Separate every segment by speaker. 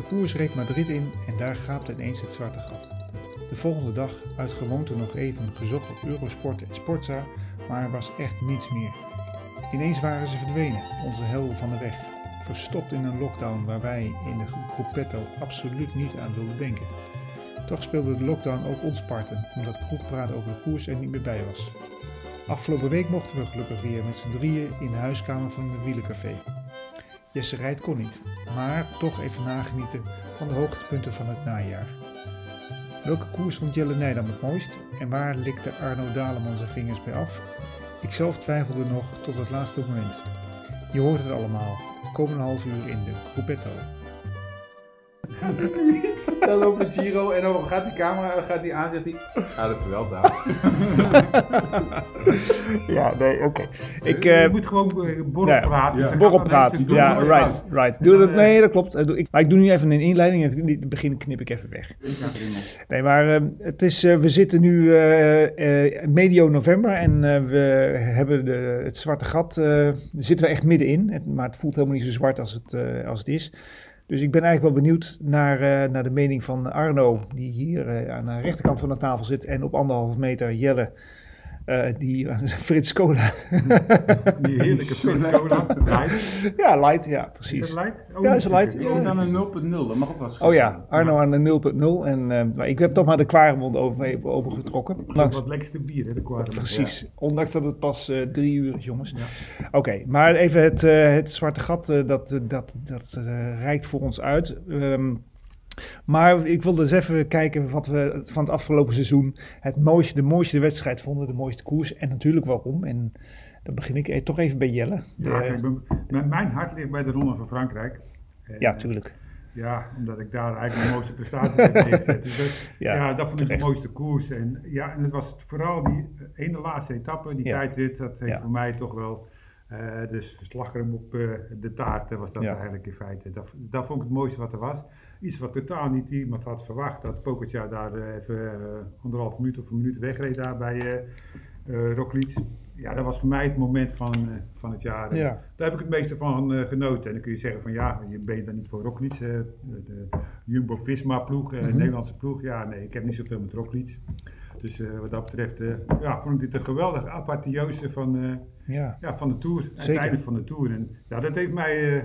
Speaker 1: De koers reed Madrid in en daar gaapte ineens het zwarte gat. De volgende dag uit gewoonte nog even gezocht op Eurosport en Sportza, maar er was echt niets meer. Ineens waren ze verdwenen, onze helden van de weg, verstopt in een lockdown waar wij in de groepetto absoluut niet aan wilden denken. Toch speelde de lockdown ook ons parten, omdat kroegpraten over de koers er niet meer bij was. Afgelopen week mochten we gelukkig weer met z'n drieën in de huiskamer van het wielencafé. Jesse rijdt kon niet, maar toch even nagenieten van de hoogtepunten van het najaar. Welke koers vond Jelle Nijdam het mooist en waar likte Arno Daleman zijn vingers bij af? Ikzelf twijfelde nog tot het laatste moment. Je hoort het allemaal, komende half uur in de Gruppetto.
Speaker 2: Over Giro en over gaat die camera, gaat die aan, zegt hij, ga de Vuelta.
Speaker 1: Ja, nee, oké. Ik,
Speaker 3: je
Speaker 1: eh,
Speaker 3: moet gewoon eh, borrel
Speaker 1: ja,
Speaker 3: praten.
Speaker 2: ja.
Speaker 3: Dan
Speaker 1: Ja, right, right. Doe dat, nee, dat klopt. Eh, doe ik- Maar ik doe nu even een inleiding en het begin knip ik even weg. Nee, maar eh, het is, eh, we zitten nu eh, eh, medio november en eh, we hebben de, het zwarte gat, eh, daar zitten we echt middenin. Maar het voelt helemaal niet zo zwart als het, eh, als het is. Dus ik ben eigenlijk wel benieuwd naar, eh, naar de mening van Arno, die hier eh, aan de rechterkant van de tafel zit. En op anderhalf meter Jelle, eh, die Frits Cola.
Speaker 3: Die heerlijke Frits Cola. Light.
Speaker 1: ja, light, ja,
Speaker 3: Is het
Speaker 1: precies.
Speaker 3: light? Oh,
Speaker 1: Ja, is het light?
Speaker 2: Ik zit aan een 0.0, dat mag ook wel
Speaker 1: Oh ja, Arno aan de 0.0. En eh, maar ik heb toch maar de kwaremond over, even opengetrokken.
Speaker 3: Dat is
Speaker 1: Langs-
Speaker 3: wat lekkerste bier, hè, de kwarem.
Speaker 1: Precies, ondanks dat het pas eh, drie uur is, jongens. Oké, maar even het, eh, het zwarte gat, eh, dat, eh, dat, dat eh, reikt voor ons uit. Ehm, maar ik wilde eens even kijken wat we van het afgelopen seizoen het mooiste, de mooiste wedstrijd vonden, de mooiste koers en natuurlijk waarom. En dan begin ik eh, toch even bij Jelle. De-
Speaker 3: Ja, kijk, mijn- hart ligt bij de Ronde van Frankrijk. En,
Speaker 1: ja,
Speaker 3: eh,
Speaker 1: tuurlijk.
Speaker 3: Ja, omdat ik daar eigenlijk de mooiste prestatie heb neergezet. Dus dat,
Speaker 1: Ja,
Speaker 3: ja, dat vond ik de mooiste koers. En, ja, en het was vooral die eh, ene laatste etappe, die
Speaker 1: Ja.
Speaker 3: tijdrit, dat heeft
Speaker 1: Ja.
Speaker 3: voor mij toch wel... eh dus slagroom op eh, de taart eh, was dat eigenlijk in feite. Dat, dat vond ik het mooiste wat er was. Iets wat totaal niet iemand had verwacht. Dat Pogacar daar eh, even eh, anderhalf minuut of een minuut wegreed daar bij Roglic. Ja, dat was voor mij het moment van, van het jaar.
Speaker 1: Ja.
Speaker 3: Daar heb ik het meeste van genoten. En dan kun je zeggen van ja, je bent dan niet voor eh, de Jumbo-Visma ploeg,
Speaker 1: Mhm.
Speaker 3: Nederlandse ploeg. Ja, nee, ik heb niet zoveel met Roglic. Dus wat dat betreft, ja, vond ik dit een geweldige apotheose van,
Speaker 1: Ja.
Speaker 3: ja, van de Tour. Het einde van de Tour. En ja, dat heeft mij...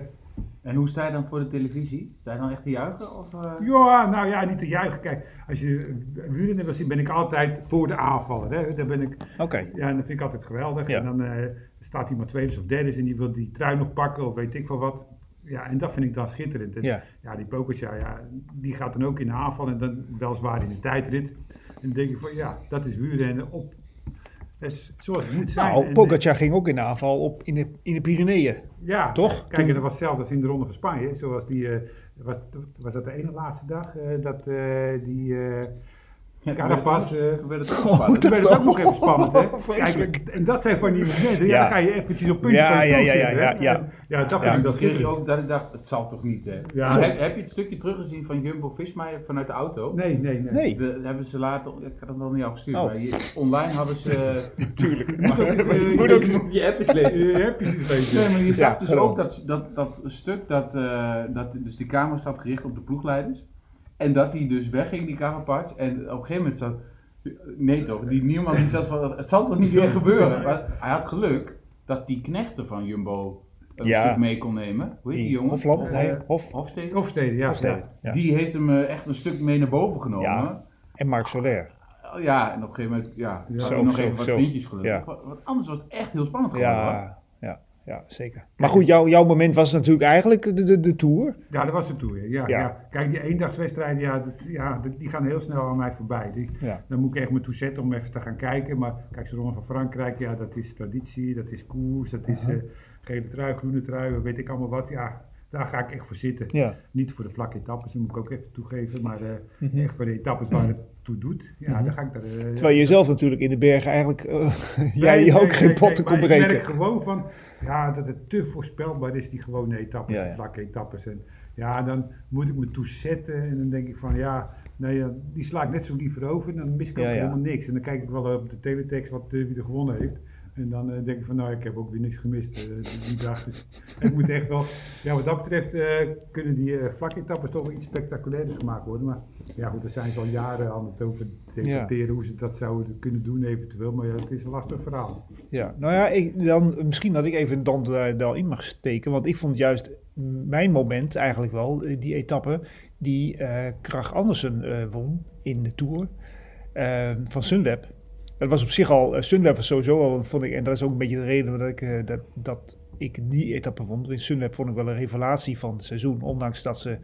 Speaker 2: En hoe sta je dan voor de televisie? Sta je dan echt te juichen? Of, eh?
Speaker 3: Ja, nou ja, niet te juichen. Kijk, als je wielrennen wil zien, ben ik altijd voor de aanvaller. Hè. Daar ben ik,
Speaker 1: Oké,
Speaker 3: ja, en dat vind ik altijd geweldig.
Speaker 1: Ja.
Speaker 3: En dan eh, staat iemand tweede of derde en die wil die trui nog pakken of weet ik veel wat. Ja, en dat vind ik dan schitterend. En,
Speaker 1: Ja.
Speaker 3: ja, die Pogacar, ja, die gaat dan ook in de aanval en dan weliswaar in de tijdrit. En dan denk ik van, ja, dat is wielrennen op, dat is zoals het moet zijn.
Speaker 1: nou, Pogacar ging ook in de aanval op in de, in de Pyreneeën.
Speaker 3: ja,
Speaker 1: Toch?
Speaker 3: Kijk, en dat was hetzelfde als in de Ronde van Spanje. Zoals die, eh, was, was dat de ene laatste dag, eh, dat eh, die eh
Speaker 2: Ja, toen
Speaker 3: Carapaz...
Speaker 2: werd het-
Speaker 3: eh,
Speaker 2: Toen werd het ook
Speaker 1: Oh,
Speaker 3: toen werd het ook nog even spannend, hè? Kijk, en dat zijn van die momenten, ja, dan ga je eventjes op puntje
Speaker 1: Ja,
Speaker 3: van je
Speaker 1: ja, ja, ja,
Speaker 3: zitten,
Speaker 1: ja, ja.
Speaker 3: Ja, dat
Speaker 1: Ja,
Speaker 3: vind ik dat schitterend.
Speaker 2: ook dat ik dacht, het zal toch niet, hè?
Speaker 3: Ja.
Speaker 2: Heb, heb je het stukje teruggezien van Jumbo-Visma vanuit de auto?
Speaker 3: Nee, nee, nee.
Speaker 1: Nee,
Speaker 2: De, hebben ze later, ik had het wel niet al gestuurd,
Speaker 1: Oh.
Speaker 2: maar hier, online hadden ze...
Speaker 1: natuurlijk.
Speaker 3: Moet ook eens, eh,
Speaker 2: je
Speaker 3: moet ook
Speaker 2: je app eens lezen.
Speaker 3: Je hebt precies weten.
Speaker 2: Nee, maar je zag
Speaker 1: Ja,
Speaker 2: dus ook dat, dat, dat stuk dat, eh, dat dus die camera staat gericht op de ploegleiders. En dat die dus wegging, die Carapaz. En op een gegeven moment zat, nee toch, die Nieuwman die zat van, het zal toch niet weer gebeuren. Maar hij had geluk dat die knechten van Jumbo een
Speaker 1: Ja.
Speaker 2: stuk mee kon nemen. Hoe heet die jongen?
Speaker 1: Hofland? Nee,
Speaker 3: Eh,
Speaker 1: Hof.
Speaker 2: Hofstede?
Speaker 3: Hofstede, ja.
Speaker 1: Hofstede,
Speaker 3: ja.
Speaker 1: ja.
Speaker 2: Die heeft hem eh, echt een stuk mee naar boven genomen.
Speaker 1: Ja. En Marc Soler.
Speaker 2: Ja, en op een gegeven moment ja,
Speaker 3: Ja.
Speaker 2: had
Speaker 1: Zo,
Speaker 2: hij nog
Speaker 1: zo,
Speaker 2: even wat
Speaker 1: zo.
Speaker 2: vriendjes gelukkig.
Speaker 1: Ja.
Speaker 2: Want want anders was het echt heel spannend geworden.
Speaker 1: Ja, zeker. Maar goed, jouw, jouw moment was natuurlijk eigenlijk de, de, de Tour.
Speaker 3: Ja, dat was de Tour. Ja,
Speaker 1: Ja.
Speaker 3: ja. Kijk, die eendagswedstrijden, ja, dat, ja, dat- die gaan heel snel aan mij voorbij. Die,
Speaker 1: Ja.
Speaker 3: Dan moet ik echt me toe zetten om even te gaan kijken. Maar kijk, zo'n Ronde van Frankrijk, ja, dat is traditie, dat is koers, dat is eh, gele trui, groene trui, weet ik allemaal wat. Ja, daar ga ik echt voor zitten. Niet voor de vlakke etappes, dat moet ik ook even toegeven. Maar eh,
Speaker 1: Mhm.
Speaker 3: echt voor de etappes waar het toe doet. Ja,
Speaker 1: Mhm.
Speaker 3: dan ga ik daar... eh,
Speaker 1: Terwijl je zelf natuurlijk in de bergen eigenlijk eh, jij
Speaker 3: Nee,
Speaker 1: ook
Speaker 3: nee,
Speaker 1: geen potten kon
Speaker 3: maar Ik merk
Speaker 1: breken.
Speaker 3: gewoon van, ja, dat het te voorspelbaar is, die gewone etappes,
Speaker 1: Ja,
Speaker 3: die
Speaker 1: ja.
Speaker 3: vlakke etappes. En ja, dan moet ik me toezetten en dan denk ik van, ja, nee, ja, die sla ik net zo liever over en dan mis ik ook helemaal niks. En dan kijk ik wel op de teletext wat, wie er gewonnen heeft. En dan eh, denk ik van, nou, ik heb ook weer niks gemist eh, die, dag. Dus het moet echt wel, ja, wat dat betreft eh, kunnen die vlaketappes toch wel iets spectaculairs gemaakt worden. Maar ja, goed, daar zijn ze al jaren aan het over debatteren hoe ze dat zouden kunnen doen eventueel. Maar ja, het is een lastig verhaal.
Speaker 1: Ja, nou ja, ik, dan, misschien dat ik even dan daar in mag steken. Want ik vond juist mijn moment eigenlijk wel, die etappe, die Krach Andersen won in de Tour van Sunweb. Dat was op zich al, uh, Sunweb was sowieso al, vond ik, en dat is ook een beetje de reden dat ik, uh, dat, dat ik die etappe vond. In Sunweb vond ik wel een revelatie van het seizoen, ondanks dat ze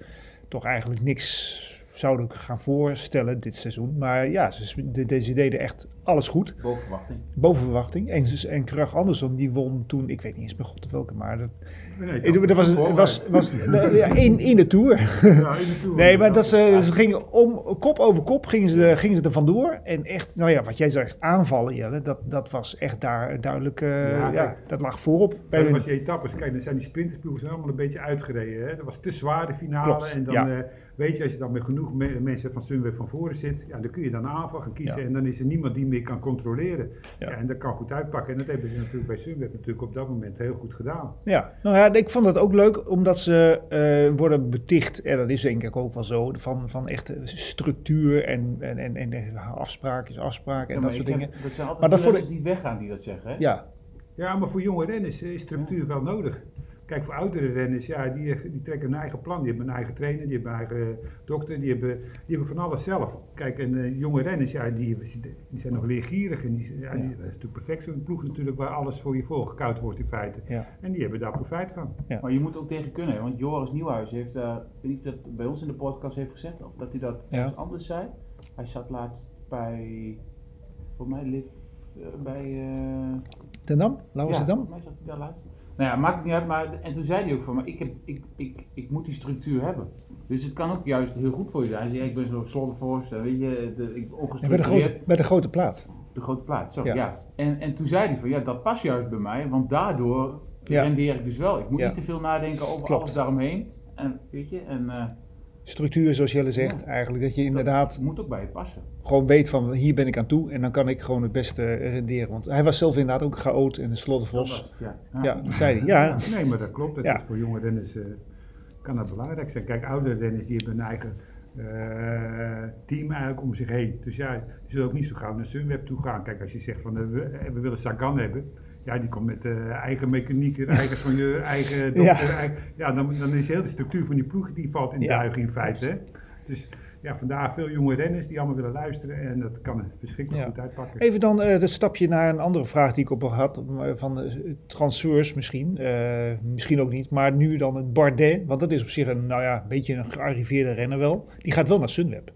Speaker 1: toch eigenlijk niks zouden gaan voorstellen dit seizoen. Maar ja, ze, de, deze deden echt alles goed.
Speaker 2: Boven verwachting.
Speaker 1: Boven verwachting. En, en Krach Andersson, die won toen, ik weet niet eens bij god welke, maar dat, nee, dat was, was, was, was ja, in, in de Tour. Ja, in de tour nee, maar dat ze, ze gingen om, kop over kop gingen ze, gingen ze er vandoor. En echt, nou ja, wat jij zegt, aanvallen, Jelle, dat, dat was echt daar duidelijk, uh, ja, ja, dat lag voorop.
Speaker 3: Bij dat was die etappes. Kijk, dan zijn die sprintersploegen allemaal een beetje uitgereden. Hè? Dat was te zwaar de finale. Klopt, en dan... Ja. Uh, Weet je, als je dan met genoeg me mensen van Sunweb van voren zit, ja, dan kun je dan aanval gaan kiezen. Ja. En dan is er niemand die meer kan controleren. Ja. ja. en dat kan goed uitpakken. En dat hebben ze natuurlijk bij Sunweb natuurlijk op dat moment heel goed gedaan.
Speaker 1: Ja, nou ja, ik vond dat ook leuk, omdat ze uh, worden beticht, en dat is denk ik ook wel zo, van, van echt structuur en, en, en, en afspraak afspraak en dat soort dingen.
Speaker 2: Heb, dat zijn altijd maar dat voor die weggaan die dat zeggen, hè?
Speaker 1: Ja.
Speaker 3: Ja, maar voor jonge renners is structuur wel nodig. Kijk, voor oudere renners, ja, die, die trekken een eigen plan. Die hebben een eigen trainer, die hebben een eigen dokter, die hebben, die hebben van alles zelf. Kijk, en uh, jonge renners, ja, die, die zijn nog leergierig. En die, ja, die, dat is natuurlijk perfect zo'n ploeg natuurlijk waar alles voor je volgekoud wordt in feite. Ja. En die hebben daar profijt van.
Speaker 2: Ja. Maar je moet ook tegen kunnen, want Joris Nieuwhuis heeft, uh, weet niet dat bij ons in de podcast heeft gezegd, of dat hij dat ergens anders zei. Hij zat laatst bij, voor mij, live, uh, bij... Uh,
Speaker 1: Den Dam? Lauwers
Speaker 2: ja,
Speaker 1: Dam?
Speaker 2: volgens mij zat hij daar laatst. Nou ja, maakt het niet uit. Maar, en toen zei hij ook van, maar ik, heb, ik, ik, ik moet die structuur hebben. Dus het kan ook juist heel goed voor je zijn. Hij zei, ik ben zo'n slottenvorst, weet je, de, ik,
Speaker 1: ja, bij, de grote, bij de grote plaat.
Speaker 2: De grote plaat, sorry, ja. ja. En, en toen zei hij van, ja, dat past juist bij mij, want daardoor ja. rendeer ik dus wel. Ik moet niet te veel nadenken over Klopt. alles daaromheen. En, weet je, en... Uh,
Speaker 1: structuur, zoals Jelle zegt, ja. eigenlijk. Dat je inderdaad.
Speaker 2: Dat moet ook bij je passen.
Speaker 1: Gewoon weet van hier ben ik aan toe en dan kan ik gewoon het beste renderen. Want hij was zelf inderdaad ook chaot en een slottenvos. Ja, ja. ja, dat zei hij. Ja.
Speaker 3: Nee, maar dat klopt. Dat is voor jonge renners uh, kan dat belangrijk zijn. Kijk, oudere renners die hebben een eigen uh, team eigenlijk om zich heen. Dus ja, die zullen ook niet zo gauw naar Sunweb toe gaan. Kijk, als je zegt van uh, we, we willen Sagan hebben. Ja, die komt met uh, eigen mechanieker, eigen soigneur, eigen dokter. Ja, eigen, ja dan, dan is heel de structuur van die ploeg die valt in de ja, in feite. Hè? Dus ja, vandaar veel jonge renners die allemaal willen luisteren en dat kan er verschrikkelijk ja. goed uitpakken.
Speaker 1: Even dan uh, het stapje naar een andere vraag die ik op had, van uh, transfers misschien, uh, misschien ook niet, maar nu dan het Bardet, want dat is op zich een, nou ja, een beetje een gearriveerde renner wel, die gaat wel naar Sunweb.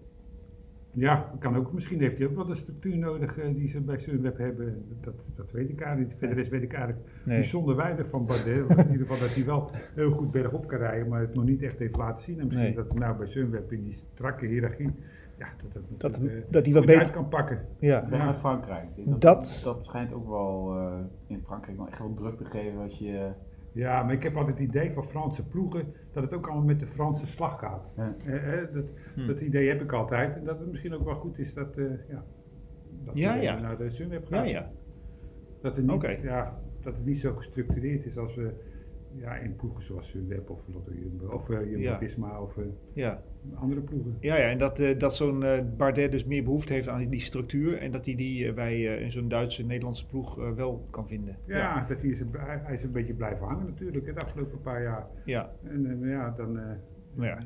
Speaker 3: Ja, kan ook. Misschien heeft hij ook wel de structuur nodig uh, die ze bij Sunweb hebben. Dat, dat weet ik eigenlijk niet. Verder is weet ik eigenlijk nee. bijzonder weinig van Bardet. in ieder geval dat hij wel heel goed bergop kan rijden, maar het nog niet echt heeft laten zien. En misschien nee. dat hij nou bij Sunweb in die strakke hiërarchie, ja, dat, dat,
Speaker 1: dat, uh, dat hij wat beter
Speaker 3: kan pakken.
Speaker 2: Ja. Frankrijk. Dat, dat, dat, schijnt ook wel uh, in Frankrijk wel echt wel druk te geven als je...
Speaker 3: Ja, maar ik heb altijd het idee van Franse ploegen dat het ook allemaal met de Franse slag gaat. Ja. Eh, eh, dat, hm. dat, idee heb ik altijd. En dat het misschien ook wel goed is dat, uh, ja, dat
Speaker 1: ja, ja.
Speaker 3: naar de Sun hebt gaan.
Speaker 1: Ja, ja.
Speaker 3: Dat, het niet, okay. ja, dat het niet zo gestructureerd is als we ja, in ploegen zoals Sunweb of Lotto Jumbo of uh, ja. of uh, ja. andere ploegen.
Speaker 1: Ja, ja en dat, uh, dat zo'n Bardet dus meer behoefte heeft aan die structuur en dat hij die, bij in zo'n Duitse, Nederlandse ploeg wel kan vinden.
Speaker 3: Ja, ja. Dat hij, is een, hij is een beetje blijven hangen natuurlijk de afgelopen paar jaar.
Speaker 1: Ja.
Speaker 3: En ja, dan...
Speaker 2: ja.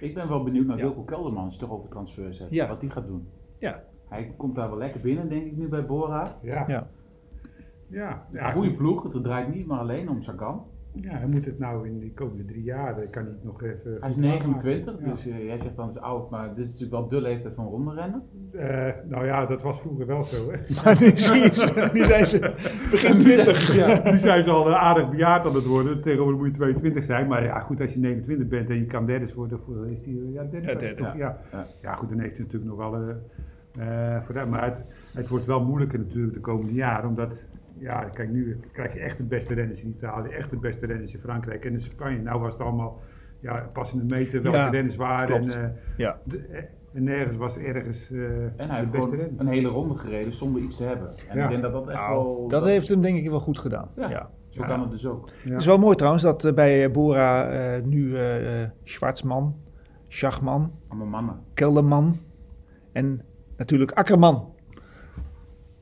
Speaker 2: Ik ben wel benieuwd naar Wilco Keldermans toch over transfers heeft, ja. wat hij gaat doen.
Speaker 1: Ja.
Speaker 2: Hij komt daar wel lekker binnen, denk ik nu bij Bora.
Speaker 3: Ja.
Speaker 1: ja.
Speaker 3: Ja,
Speaker 2: ja, goede ploeg, het draait niet maar alleen om Sagan.
Speaker 3: Ja, hij moet het nou in de komende drie jaar, kan hij het nog even...
Speaker 2: Hij is 29, ja. dus uh, jij zegt dan is oud, maar dit is natuurlijk wel de leeftijd van rondrennen.
Speaker 3: Uh, nou ja, dat was vroeger wel zo. Hè.
Speaker 1: Maar nu, ze, nu zijn ze begin 20.
Speaker 3: ja, nu zijn ze al uh, aardig bejaard aan het worden. Tegenwoordig moet je 22 zijn, maar ja, goed, als je 29 bent en je kan derde worden, is die ja, derde. Ja, derde toch, ja. Ja. ja. goed, dan heeft hij natuurlijk nog wel... voor dat, maar het, het wordt wel moeilijker natuurlijk de komende jaren, omdat ja, kijk, nu krijg je echt de beste renners in Italië, echt de beste renners in Frankrijk en in Spanje. Nou was het allemaal ja, passende meter, welke
Speaker 1: Ja,
Speaker 3: renners waren.
Speaker 1: klopt.
Speaker 3: En, eh,
Speaker 1: Ja.
Speaker 3: de- eh, en nergens was ergens eh,
Speaker 2: En hij
Speaker 3: de
Speaker 2: heeft
Speaker 3: beste renner.
Speaker 2: een hele ronde gereden zonder iets te hebben. En
Speaker 3: Ja.
Speaker 2: ik denk dat dat echt
Speaker 1: Nou,
Speaker 2: wel...
Speaker 1: dat heeft hem denk ik wel goed gedaan.
Speaker 2: Ja.
Speaker 1: Ja.
Speaker 2: Zo
Speaker 1: Ja.
Speaker 2: kan het dus ook.
Speaker 3: Ja.
Speaker 1: Het is wel mooi trouwens dat bij Bora eh, nu Schwarzman, Schachman. Kelderman en natuurlijk Akkerman.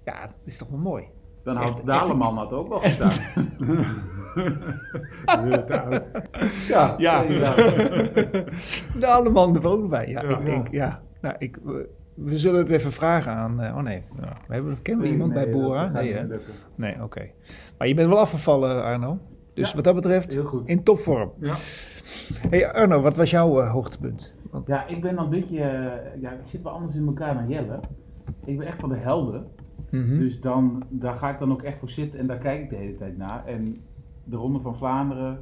Speaker 1: Ja, dat is toch wel mooi.
Speaker 2: Dan
Speaker 1: Echt-
Speaker 2: had Daleman had ook wel gestaan. Ja,
Speaker 1: Ja.
Speaker 2: ja.
Speaker 1: De Alleman er ook bij. Ja,
Speaker 3: Ja.
Speaker 1: ik denk, ja. Nou, ik, we, we zullen het even vragen aan. eh, oh nee, ja, we hebben, kennen we iemand bij Bora? Nee, oké. Maar je bent wel afgevallen, Arno. Dus
Speaker 2: Ja.
Speaker 1: wat dat betreft,
Speaker 2: Heel goed.
Speaker 1: in topvorm.
Speaker 3: Ja.
Speaker 1: Hey Arno, wat was jouw eh, hoogtepunt? Want,
Speaker 2: Ja, ik ben dan een beetje... eh, ja, ik zit wel anders in elkaar dan Jelle. Ik ben echt van de helden.
Speaker 1: Mhm.
Speaker 2: Dus dan, daar ga ik dan ook echt voor zitten en daar kijk ik de hele tijd naar. En de Ronde van Vlaanderen,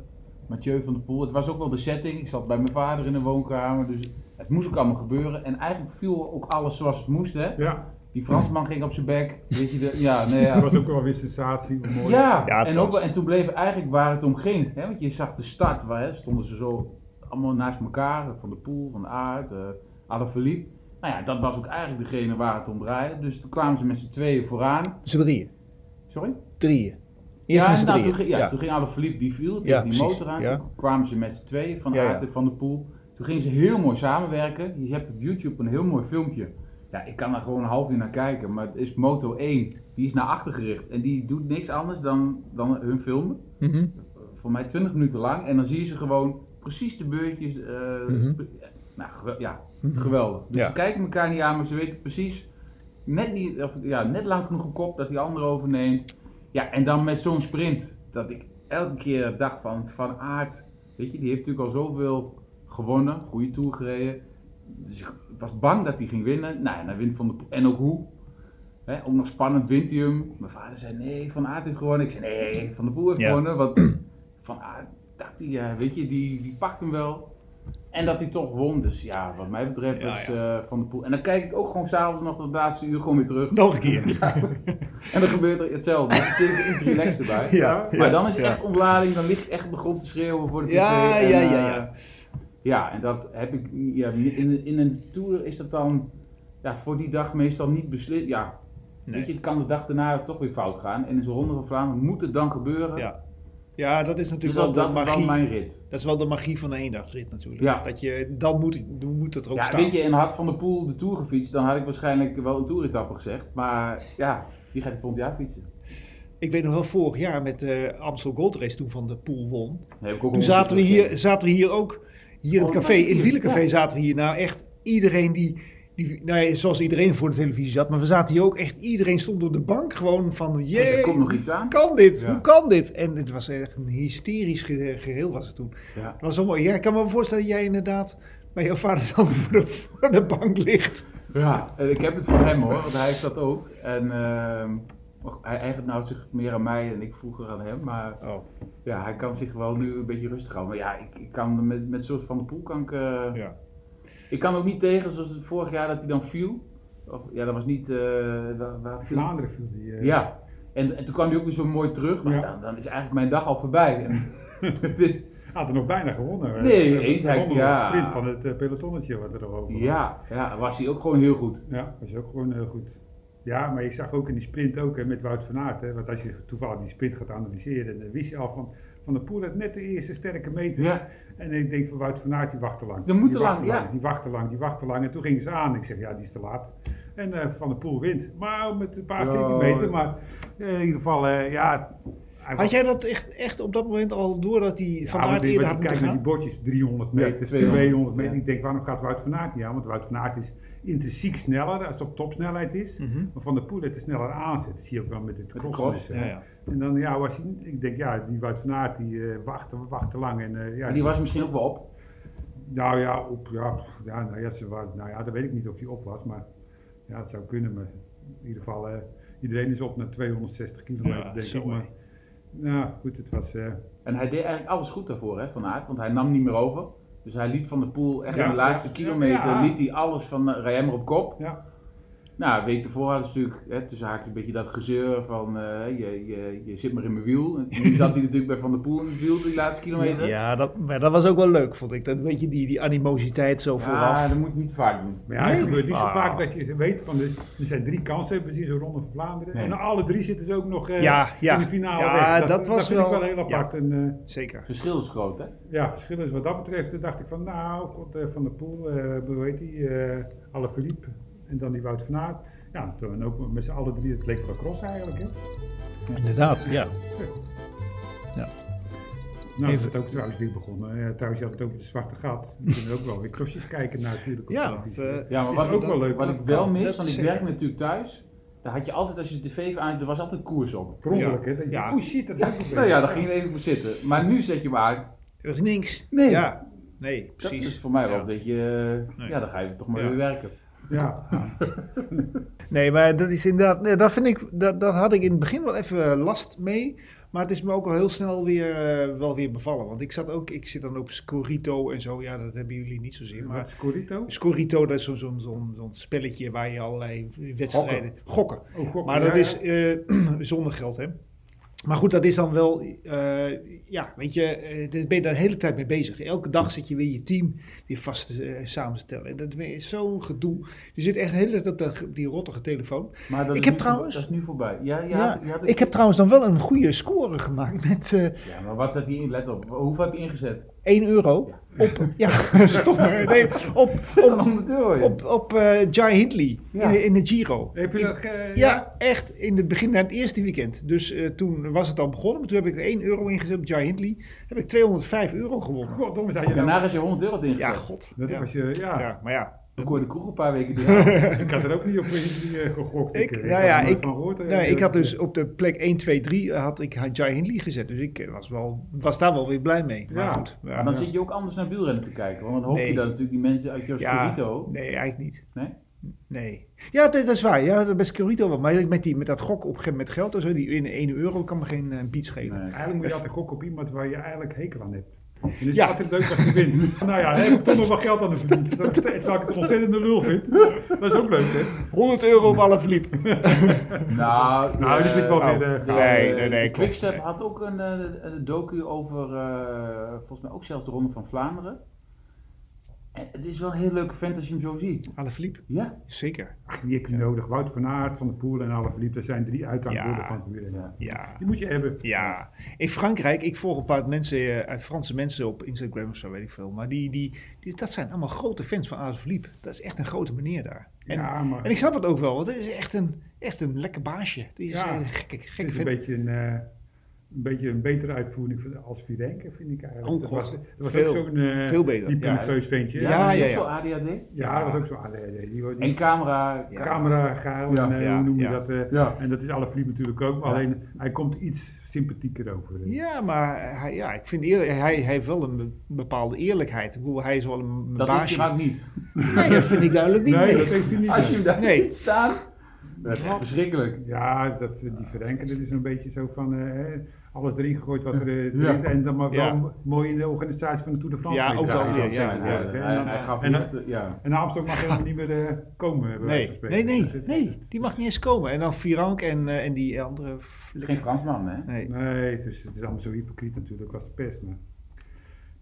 Speaker 2: Mathieu van der Poel. Het was ook wel de setting. Ik zat bij mijn vader in de woonkamer. Dus het moest ook allemaal gebeuren. En eigenlijk viel ook alles zoals het moest. Hè?
Speaker 3: ja,
Speaker 2: Die Fransman ging op zijn bek. Weet je, de, ja, nee, ja.
Speaker 3: dat was ook wel weer sensatie. hoe Mooi.
Speaker 2: Ja,
Speaker 1: Ja,
Speaker 2: en, ook, en toen bleef eigenlijk waar het om ging. Hè? Want je zag de start, waar hè, stonden ze zo allemaal naast elkaar. Van de Poel, van de Aert, uh, Alaphilippe. Nou ja, dat was ook eigenlijk degene waar het om draaide. Dus toen kwamen ze met z'n tweeën vooraan.
Speaker 1: Z'n drieën.
Speaker 2: Sorry?
Speaker 1: Drieën. Eerst
Speaker 2: ja,
Speaker 1: met z'n
Speaker 2: nou,
Speaker 1: drieën.
Speaker 2: Toen, ging- ja,
Speaker 1: ja.
Speaker 2: toen ging Alaphilippe, die viel tegen
Speaker 1: Ja,
Speaker 2: die
Speaker 1: precies,
Speaker 2: motor aan.
Speaker 1: ja.
Speaker 2: Toen kwamen ze met z'n tweeën, van Aert en Van de Poel. Toen gingen ze heel mooi samenwerken. Je hebt op YouTube een heel mooi filmpje. Ja, ik kan daar gewoon een half uur naar kijken. Maar het is Moto 1, die is naar achter gericht. En die doet niks anders dan, dan hun filmen.
Speaker 1: Mhm.
Speaker 2: Voor mij 20 minuten lang. En dan zie je ze gewoon precies de beurtjes. eh,
Speaker 1: Mhm.
Speaker 2: Nou, gewe- ja. Geweldig. Dus
Speaker 1: Ja.
Speaker 2: ze kijken elkaar niet aan, maar ze weten precies net, niet, of, ja, net lang genoeg gekopt dat die ander overneemt. Ja, en dan met zo'n sprint. Dat ik elke keer dacht van Van Aert. Weet je, die heeft natuurlijk al zoveel gewonnen. Goede tour gereden. Dus ik was bang dat hij ging winnen. Nou, en dan wint Van de. En ook hoe. Ook nog spannend wint hij hem. Mijn vader zei nee, Van Aert heeft gewonnen. Ik zei nee, Van de Poel heeft
Speaker 1: Ja.
Speaker 2: gewonnen. Want Van Aert, dacht hij, ja, weet je, die, die pakt hem wel. En dat hij toch won. Dus ja, wat mij betreft
Speaker 1: Ja,
Speaker 2: is eh, Van de Poel. En dan kijk ik ook gewoon s'avonds nog het laatste uur gewoon weer terug.
Speaker 1: Nog een keer.
Speaker 2: En dan gebeurt er hetzelfde. Dan zit ik iets relaxed erbij.
Speaker 1: Ja,
Speaker 2: Maar
Speaker 1: ja,
Speaker 2: dan is het
Speaker 1: ja.
Speaker 2: echt ontlading, dan lig ik echt op de grond te schreeuwen voor de tv.
Speaker 1: Ja,
Speaker 2: en,
Speaker 1: ja,
Speaker 2: eh,
Speaker 1: ja, ja.
Speaker 2: ja, en dat heb ik, ja, in, in een tour is dat dan, ja, voor die dag meestal niet beslist. Ja,
Speaker 1: Nee.
Speaker 2: weet je, het kan de dag daarna toch weer fout gaan. En in zo'n ronde van Vlaanderen moet het dan gebeuren.
Speaker 1: Ja. Ja, dat is
Speaker 2: dus
Speaker 1: natuurlijk
Speaker 2: dat,
Speaker 1: wel de magie.
Speaker 2: mijn rit.
Speaker 1: Dat is wel de magie van een eendagsrit natuurlijk.
Speaker 2: Ja.
Speaker 1: Dat je, dan moet, dan moet het er ook
Speaker 2: Ja,
Speaker 1: staan.
Speaker 2: weet je, en had Van der Poel de Tour gefietst, dan had ik waarschijnlijk wel een toeretappe gezegd. Maar ja, die gaat hij volgend jaar fietsen.
Speaker 1: Ik weet nog wel vorig jaar met de Amstel Gold Race toen Van de Poel won.
Speaker 2: Ik
Speaker 1: Toen zaten we, hier, zaten we hier ook, hier in
Speaker 2: Oh,
Speaker 1: het
Speaker 2: dat
Speaker 1: café,
Speaker 2: het
Speaker 1: in het wielencafé
Speaker 2: ja.
Speaker 1: zaten we hier. Nou echt iedereen die, die nou ja, zoals iedereen voor de televisie zat, maar we zaten hier ook echt, iedereen stond op de bank gewoon van,
Speaker 2: Er
Speaker 1: jee,
Speaker 2: komt nog iets aan.
Speaker 1: kan dit?
Speaker 2: Ja.
Speaker 1: Hoe kan dit? En het was echt een hysterisch ge- geheel was het toen.
Speaker 2: Ja.
Speaker 1: Het was zo mooi. Ja, ik kan me voorstellen dat jij inderdaad bij jouw vader dan voor de, voor de bank ligt.
Speaker 2: Ja, en ik heb het voor hem hoor, want hij heeft dat ook. En ehm, hij eigent nou zich meer aan mij en ik vroeger aan hem. Maar
Speaker 1: Oh,
Speaker 2: ja, hij kan zich wel nu een beetje rustig houden. Maar ja, ik, ik kan met, met soort van de poel kan ik, eh,
Speaker 1: ja.
Speaker 2: Ik kan ook niet tegen zoals het vorig jaar dat hij dan viel. Of, ja, dat was niet... eh waar, waar viel-
Speaker 3: Vlaanderen viel die. eh,
Speaker 2: Ja, en, en toen kwam hij ook weer zo mooi terug. Maar
Speaker 3: Ja.
Speaker 2: dan, dan is eigenlijk mijn dag al voorbij. En het is,
Speaker 3: Had er nog bijna gewonnen.
Speaker 2: Nee, eens, hij- ja.
Speaker 3: was sprint van het eh, pelotonnetje wat er over was.
Speaker 2: ja, ja, was hij ook gewoon heel goed.
Speaker 3: Ja, dat is ook gewoon heel goed. Ja, maar ik zag ook in die sprint ook hè, met Wout van Aert. Hè, want als je toevallig die sprint gaat analyseren, dan wist je al van, van de Poel had net de eerste sterke meter.
Speaker 2: Ja.
Speaker 3: En ik denk van Wout van Aert, die wacht te lang.
Speaker 2: Die moet
Speaker 3: Die
Speaker 2: te
Speaker 3: wacht
Speaker 2: lang, ja.
Speaker 3: Die wacht te lang, die wacht te lang. En toen gingen ze aan. Ik zeg, ja, die is te laat. En eh, Van de Poel wint. Maar met een paar
Speaker 2: Ja.
Speaker 3: centimeter. Maar eh, in ieder geval, eh, ja... hij was-
Speaker 1: Had jij dat echt, echt op dat moment al door dat hij
Speaker 3: ja,
Speaker 1: van Aert
Speaker 3: die-
Speaker 1: eerder had
Speaker 3: je
Speaker 1: moeten
Speaker 3: kijkt naar die bordjes, 300 meter,
Speaker 2: Ja,
Speaker 3: 200,
Speaker 2: 200
Speaker 3: meter.
Speaker 2: ja.
Speaker 3: Ik denk, waarom gaat Wout van Aert niet aan? Want Wout van Aert is intrinsiek sneller als het op topsnelheid is.
Speaker 1: Mhm.
Speaker 3: Maar Van de Poel het er sneller aanzet. Dat zie je ook wel met het
Speaker 2: de
Speaker 3: crossen.
Speaker 2: cross,
Speaker 3: dus,
Speaker 1: Ja.
Speaker 3: En dan, ja, was hij, ik denk, ja, die Wout van Aert, die eh wacht, wacht te lang. En, eh, ja,
Speaker 2: Maar die was misschien ook wel op.
Speaker 3: Nou ja, op, ja, ja, nou ja, ze waren, nou ja, dat weet ik niet of hij op was, maar ja, het zou kunnen. Maar in ieder geval, eh, iedereen is op naar 260 kilometer,
Speaker 1: Ja,
Speaker 3: denk ik. Maar, nou goed, het was... eh,
Speaker 2: En hij deed eigenlijk alles goed daarvoor, hè, Van Aert. Want hij nam niet meer over. Dus hij liet Van de Poel echt
Speaker 3: Ja,
Speaker 2: in de laatste
Speaker 3: ja,
Speaker 2: kilometer, liet hij alles van uh, rij hem maar op kop.
Speaker 3: ja,
Speaker 2: Nou, een week ervoor hadden ze natuurlijk, hè, tussen haakjes, een beetje dat gezeur van eh, je, je, je zit maar in mijn wiel. En nu zat hij natuurlijk bij Van der Poel in het wiel die laatste kilometer.
Speaker 1: Ja, dat, maar dat was ook wel leuk, vond ik. Dat weet je, die, die animositeit zo
Speaker 2: Ja,
Speaker 1: vooraf.
Speaker 2: dat moet je niet vaak doen.
Speaker 3: Maar ja,
Speaker 1: Nee?
Speaker 3: het gebeurt niet zo vaak dat je weet van, dus, er zijn drie kansen hebben we zien zo'n ronde van Vlaanderen.
Speaker 2: Nee.
Speaker 3: En alle drie zitten ze ook nog eh,
Speaker 1: Ja, ja.
Speaker 3: in de finale
Speaker 1: Ja,
Speaker 3: weg.
Speaker 1: dat was
Speaker 3: vind ik
Speaker 1: wel-
Speaker 3: wel heel
Speaker 1: ja.
Speaker 3: apart. En, eh,
Speaker 1: Zeker.
Speaker 2: Het verschil is groot, hè?
Speaker 3: ja, verschil is wat dat betreft. Toen dacht ik van, nou, God, Van der Poel, eh hoe heet die, eh Alaphilippe en dan die Wout van Aert. Ja, toen ook met z'n allen drie, het leek wel cross eigenlijk. Hè.
Speaker 1: Inderdaad, ja.
Speaker 3: Nou,
Speaker 1: Even-
Speaker 3: dat is het ook trouwens weer begonnen. Eh, trouwens, je had het over de zwarte gat. We kunnen ook wel weer crossjes kijken naar natuurlijk. op
Speaker 1: Ja, want, eh,
Speaker 2: Ja, maar
Speaker 3: Is
Speaker 2: wat,
Speaker 3: ook
Speaker 2: ik-
Speaker 3: wel leuk.
Speaker 2: wat
Speaker 1: Dat
Speaker 2: ik wel mis,
Speaker 1: dat
Speaker 2: want
Speaker 1: is
Speaker 2: ik werk natuurlijk thuis. Daar had je altijd, als je de tv aan, er was altijd koers op.
Speaker 3: Per ongeluk, hè. Dat je,
Speaker 1: Ja.
Speaker 3: oeh shit, dat is ook nog
Speaker 2: Nou ja, daar ging je even voor zitten. Maar nu zet je maar,
Speaker 1: Er is niks.
Speaker 2: Nee.
Speaker 1: Ja, nee,
Speaker 2: dat
Speaker 1: precies.
Speaker 2: is voor mij wel
Speaker 1: Ja.
Speaker 2: een beetje, eh,
Speaker 1: Nee.
Speaker 2: ja, dan ga je toch maar
Speaker 1: Ja.
Speaker 2: weer werken.
Speaker 3: Ja,
Speaker 1: Nee, maar dat is inderdaad, nee, dat vind ik, dat, dat had ik in het begin wel even eh, last mee. Maar het is me ook al heel snel weer, eh, wel weer bevallen. Want ik zat ook, ik zit dan op Scorito en zo. Ja, dat hebben jullie niet zozeer. Maar
Speaker 3: is Corito?
Speaker 1: Scorito, dat is zo'n zo'n zo'n zo'n spelletje waar je allerlei wedstrijden... Gokken.
Speaker 3: Oh, gok,
Speaker 1: Maar dat
Speaker 3: ja.
Speaker 1: is eh, zonder geld, hè. Maar goed, dat is dan wel, eh, ja, weet je, eh, daar ben je daar de hele tijd mee bezig. Elke dag zit je weer je team weer vast te eh, samenstellen. En dat is zo'n gedoe. Je zit echt de hele tijd op, dat- op die rottige telefoon.
Speaker 2: Maar dat
Speaker 1: Ik
Speaker 2: is
Speaker 1: heb
Speaker 2: nu
Speaker 1: trouwens-
Speaker 2: Dat is nu voorbij. Ja,
Speaker 1: Ja, Ik heb trouwens dan wel een goede score gemaakt met
Speaker 2: Ja, maar wat had hij, let op, hoeveel heb je ingezet?
Speaker 1: 1 euro. Op, ja, stop maar. Nee, op, op,
Speaker 2: 100 euro. joh.
Speaker 1: op, op eh, Jai Hindley
Speaker 2: Ja.
Speaker 1: in, de, in de Giro.
Speaker 3: Heb je dat... ge-
Speaker 1: Ja, echt in het begin, na het eerste weekend. Dus eh, toen was het al begonnen. Maar toen heb ik 1 euro ingezet op Jai Hindley. Heb ik 205 euro gewonnen.
Speaker 3: Goddomme, zei je
Speaker 2: Daarna als je 100 euro ingezet.
Speaker 1: Ja, god.
Speaker 3: Dat
Speaker 1: ja.
Speaker 3: was je, ja.
Speaker 1: Ja, maar ja.
Speaker 2: Dan kon je de kroeg een paar weken dicht.
Speaker 3: Ik had er ook niet op die, eh, gegokt.
Speaker 1: Ik,
Speaker 3: eh,
Speaker 1: nou
Speaker 3: had
Speaker 1: ja, ik,
Speaker 3: gehoord, eh,
Speaker 1: nou, ik had
Speaker 3: dat-
Speaker 1: dus op de plek 1, 2, 3 had ik Jai Hindley gezet. Dus ik was, wel, was daar wel weer blij mee. Maar
Speaker 3: Ja.
Speaker 1: goed.
Speaker 2: Maar dan
Speaker 1: ja.
Speaker 2: zit je ook anders naar wielrennen te kijken. Want dan hoop
Speaker 1: Nee.
Speaker 2: je dan natuurlijk die mensen uit jouw
Speaker 1: Ja,
Speaker 2: Scorito.
Speaker 1: Nee, eigenlijk niet.
Speaker 2: Nee?
Speaker 1: Nee. Ja, dat, dat is waar. Ja, bij Scorito wel. Maar met, die, met dat gok op een gegeven moment met geld en zo, die in 1 euro kan me geen uh, beat schelen.
Speaker 2: Nee.
Speaker 3: Eigenlijk moet je altijd gokken op iemand waar je eigenlijk hekel aan hebt. En het is
Speaker 1: Ja.
Speaker 3: altijd leuk als je wint. nou ja, daar heb ik toch nog wel geld aan verdiend. Dat terwijl ik het een ontzettende lul vind. Dat is ook leuk, hè?
Speaker 1: 100 euro op alle verliep.
Speaker 2: Nou,
Speaker 3: Nou, die vind ik wel weer... eh,
Speaker 2: de,
Speaker 1: Nee, nee, nee,
Speaker 2: de
Speaker 1: klopt.
Speaker 2: Quickstep
Speaker 1: Nee.
Speaker 2: had ook een, eh, een docu over, eh, volgens mij ook zelfs de Ronde van Vlaanderen. En het is wel een heel leuke vent als je hem zo ziet.
Speaker 1: Alle verliep.
Speaker 2: Ja.
Speaker 1: Zeker.
Speaker 3: Ach, die heb je nodig. Wout van Aert, Van der Poel en Alaphilippe. Dat zijn drie uithangborden
Speaker 1: Ja.
Speaker 3: van het
Speaker 2: ja.
Speaker 1: Ja.
Speaker 3: Die moet je hebben.
Speaker 1: Ja, in Frankrijk, ik volg een paar mensen, eh, Franse mensen op Instagram of zo, weet ik veel. Maar die, die, die, dat zijn allemaal grote fans van Aas Philippe. Dat is echt een grote meneer daar. En,
Speaker 3: ja, maar
Speaker 1: en ik snap het ook wel, want het is echt een, echt een lekker baasje. Die is
Speaker 3: Ja.
Speaker 1: een gekke,
Speaker 3: het is een beetje een, eh, een beetje een betere uitvoering van- als Virenke, vind ik eigenlijk.
Speaker 1: Oh,
Speaker 3: dat was, dat was
Speaker 1: Veel-
Speaker 3: ook zo'n uh,
Speaker 1: veel beter,
Speaker 3: hypernerveus ventje.
Speaker 2: Ja,
Speaker 1: Ja, ja,
Speaker 2: ook
Speaker 1: ja.
Speaker 2: zo ADHD.
Speaker 3: Ja, dat was ook zo ADHD. Die, die
Speaker 2: En camera.
Speaker 1: Ja.
Speaker 3: camera
Speaker 2: Ja,
Speaker 3: en eh,
Speaker 1: ja,
Speaker 3: hoe noem je
Speaker 1: ja.
Speaker 3: dat? eh,
Speaker 2: Ja.
Speaker 3: En dat is alle Philippe natuurlijk ook, maar
Speaker 2: Ja.
Speaker 3: alleen hij komt iets sympathieker over.
Speaker 1: Ja, maar hij, ja, ik vind eerlijk, hij, hij heeft wel een be- bepaalde eerlijkheid. Ik bedoel, hij is wel een
Speaker 2: Dat
Speaker 1: baasje.
Speaker 2: vaak niet.
Speaker 1: Nee, dat vind ik duidelijk niet.
Speaker 3: Nee,
Speaker 1: nee.
Speaker 3: dat heeft hij niet.
Speaker 2: Als je hem daar
Speaker 1: Nee.
Speaker 2: ziet staan. Dat is echt verschrikkelijk.
Speaker 3: Ja, dat, die Virenke, dat is een beetje zo van eh, hè, alles erin gegooid wat er eh,
Speaker 2: Ja.
Speaker 3: erin en dan maar wel mooi in de organisatie van de Tour de France.
Speaker 1: Ja, ook wel weer, ja,
Speaker 3: Ja, en Armstrong mag helemaal niet meer eh, komen.
Speaker 1: Nee, nee, nee, nee, die mag niet eens komen. En dan Virank en, eh, en die andere...
Speaker 2: Het is geen Fransman, hè?
Speaker 1: Nee.
Speaker 3: Nee, het is, het is allemaal zo hypocriet natuurlijk als de pest. Maar,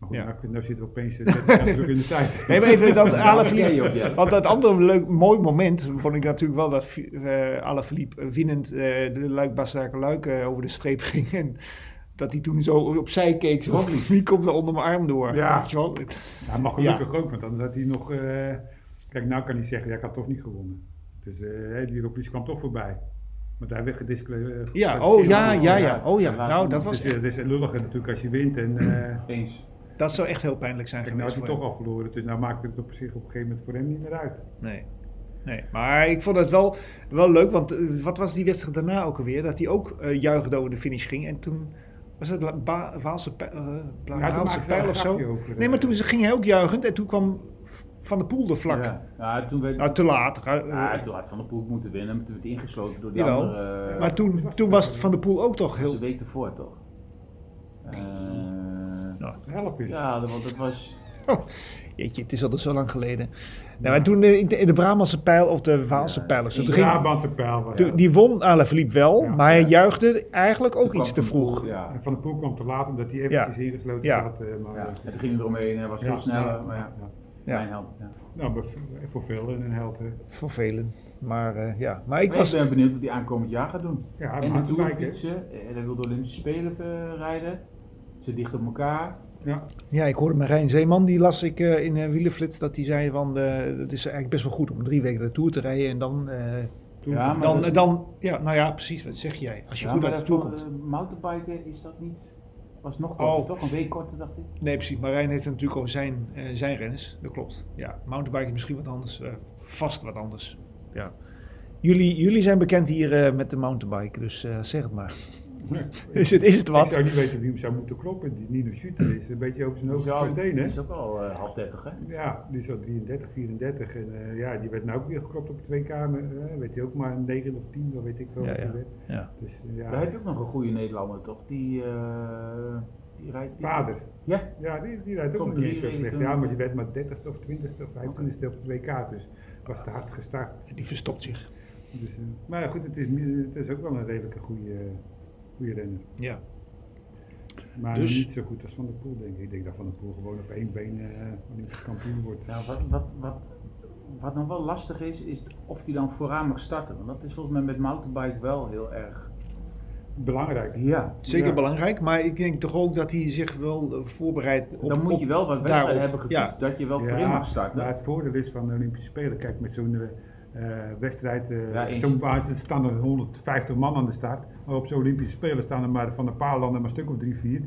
Speaker 3: maar goed,
Speaker 1: Ja.
Speaker 3: nou, nou zitten we opeens eh, 30 jaar terug in de tijd.
Speaker 1: Nee, maar even dat Alaphilippe. Want dat andere leuk, mooi moment vond ik natuurlijk wel dat uh, Alaphilippe winnend eh, de Luik Bastaken Luik eh, over de streep ging. En dat hij toen zo opzij keek. Zo, wie komt er onder mijn arm door?
Speaker 3: Ja.
Speaker 1: Weet je wel?
Speaker 3: Ja, maar gelukkig ook, want dan had hij nog... eh, kijk, nou kan hij zeggen, ja, ik had toch niet gewonnen. Dus eh, die Roglic kwam toch voorbij. Want hij werd gedisqualificeerd.
Speaker 1: Ja, oh ja, ja,
Speaker 2: ja.
Speaker 1: Oh ja, nou dat
Speaker 3: Het
Speaker 1: was
Speaker 3: is,
Speaker 1: echt,
Speaker 3: het is lulliger natuurlijk als je wint en eh,
Speaker 2: Eens.
Speaker 1: Dat zou echt heel pijnlijk zijn
Speaker 3: kijk, nou
Speaker 1: geweest
Speaker 3: had hij toch al verloren. Dus nou maakt het op zich op een gegeven moment voor hem niet meer uit.
Speaker 1: Nee. Nee, maar ik vond het wel, wel leuk, want eh, wat was die wedstrijd daarna ook alweer? Dat hij ook uh, juichende over de finish ging en toen was het ba Waalse, pijl, uh,
Speaker 3: Ja,
Speaker 1: pijl of zo?
Speaker 3: over,
Speaker 1: Nee, maar
Speaker 3: eh,
Speaker 1: toen ging hij ook juichend en toen kwam Van de Poel er vlak.
Speaker 2: Ja, ja toen, werd,
Speaker 1: Nou, te laat. Uh,
Speaker 2: ja, toen had Van der Poel moeten winnen, maar toen werd ingesloten door die
Speaker 1: Jawel.
Speaker 2: andere...
Speaker 1: maar toen, toen was Van de Poel ook toch
Speaker 2: dat was
Speaker 1: heel...
Speaker 2: de week ervoor, toch? Eh,
Speaker 3: Help eens.
Speaker 2: ja, want dat was...
Speaker 1: Jeetje, het is al zo lang geleden. Nou, maar toen eh, in de, in de Brabantse pijl of de Waalse
Speaker 2: Ja,
Speaker 1: pijl of zo,
Speaker 2: in
Speaker 1: toen
Speaker 3: De Brabantse pijl. was-
Speaker 1: toen- die won Alaphilippe wel,
Speaker 3: Ja.
Speaker 1: maar hij
Speaker 2: Ja.
Speaker 1: juichte eigenlijk ook
Speaker 2: Toen
Speaker 1: iets te vroeg.
Speaker 2: Poel, Ja.
Speaker 3: En Van der Poel kwam te laat omdat hij eventjes ingesloten
Speaker 1: Ja.
Speaker 3: zat. eh, maar,
Speaker 2: Ja.
Speaker 3: eh,
Speaker 2: toen ging eromheen, hij was
Speaker 3: ja,
Speaker 2: veel sneller.
Speaker 3: ja,
Speaker 2: maar ja,
Speaker 3: ja.
Speaker 1: Ja.
Speaker 2: mijn held. Ja.
Speaker 3: Nou, voor- velen een held. hè.
Speaker 1: Voor velen. Maar eh, ja, maar ik
Speaker 2: Maar
Speaker 1: was...
Speaker 2: ik ben benieuwd wat hij aankomend jaar gaat doen.
Speaker 3: Ja,
Speaker 2: en de Tour fietsen, en hij wil de Olympische Spelen rijden. Ze dicht op elkaar.
Speaker 3: Ja.
Speaker 1: Ja, ik hoorde Marijn Zeeman, die las ik eh, in uh, Wielenflits, dat hij zei van, eh, het is eigenlijk best wel goed om drie weken de Tour te rijden en dan... eh,
Speaker 3: Toen,
Speaker 2: Ja, maar
Speaker 1: dan, dan, ja, nou ja, precies, wat zeg jij? Als je
Speaker 2: Ja,
Speaker 1: goed uit de Tour komt.
Speaker 2: mountainbiken is dat niet... Was nog korter,
Speaker 1: Oh.
Speaker 2: toch? Een week korter, dacht ik.
Speaker 1: Nee, precies. Marijn heeft het natuurlijk over zijn, eh, zijn renners. Dat klopt. Ja, mountainbike is misschien wat anders. eh, vast wat anders. Ja. Jullie, jullie zijn bekend hier eh, met de mountainbike, dus eh, zeg het maar.
Speaker 3: Nee.
Speaker 1: Is het, is het
Speaker 3: Ik
Speaker 1: wat?
Speaker 3: zou niet weten wie hem zou moeten kloppen. Die Nino Schutter is een beetje over zijn hoofd heen,
Speaker 2: die
Speaker 3: hè?
Speaker 2: is ook al eh, half dertig, hè?
Speaker 3: Ja, die is al 33, 34. En eh, ja, die werd nou ook weer geklopt op het WK. Uh, weet hij ook maar een 9 of 10, dat weet ik wel.
Speaker 1: Ja,
Speaker 3: wat hij
Speaker 1: ja.
Speaker 3: werd.
Speaker 1: Ja.
Speaker 3: Dus eh, ja,
Speaker 2: Daar heb je ook nog een goede Nederlander, toch? Die, eh die rijdt... die-
Speaker 3: vader.
Speaker 2: Ja,
Speaker 3: Ja, die, die rijdt
Speaker 2: Top
Speaker 3: ook nog niet zo slecht. Ja, maar die werd maar 30ste of 20ste of 25ste op het WK. Dus was te hard gestart.
Speaker 1: Die verstopt zich.
Speaker 3: Dus, eh, maar goed, het is, het is ook wel een redelijke goede, goede renner.
Speaker 1: Ja.
Speaker 3: Maar
Speaker 1: Dus-
Speaker 3: niet zo goed als Van der Poel, denk ik. Ik denk dat Van der Poel gewoon op één been eh Olympisch kampioen wordt.
Speaker 2: Nou, wat, wat, wat, wat nog wel lastig is, is of hij dan vooraan mag starten. Want dat is volgens mij met mountainbike wel heel erg.
Speaker 3: Belangrijk.
Speaker 2: Ja,
Speaker 1: Zeker
Speaker 3: Ja.
Speaker 1: belangrijk, maar ik denk toch ook dat hij zich wel eh, voorbereidt op...
Speaker 2: dan moet je wel wat wedstrijden
Speaker 1: daarop.
Speaker 2: hebben gefietst, dat je wel voorin mag starten.
Speaker 3: Maar het voordeel is van de Olympische Spelen, kijk met zo'n eh, wedstrijd, eh,
Speaker 2: Ja,
Speaker 3: zo'n baas, er staan er 150 man aan de start. Maar op zo'n Olympische Spelen staan er maar van een paar landen maar een stuk of drie, vier.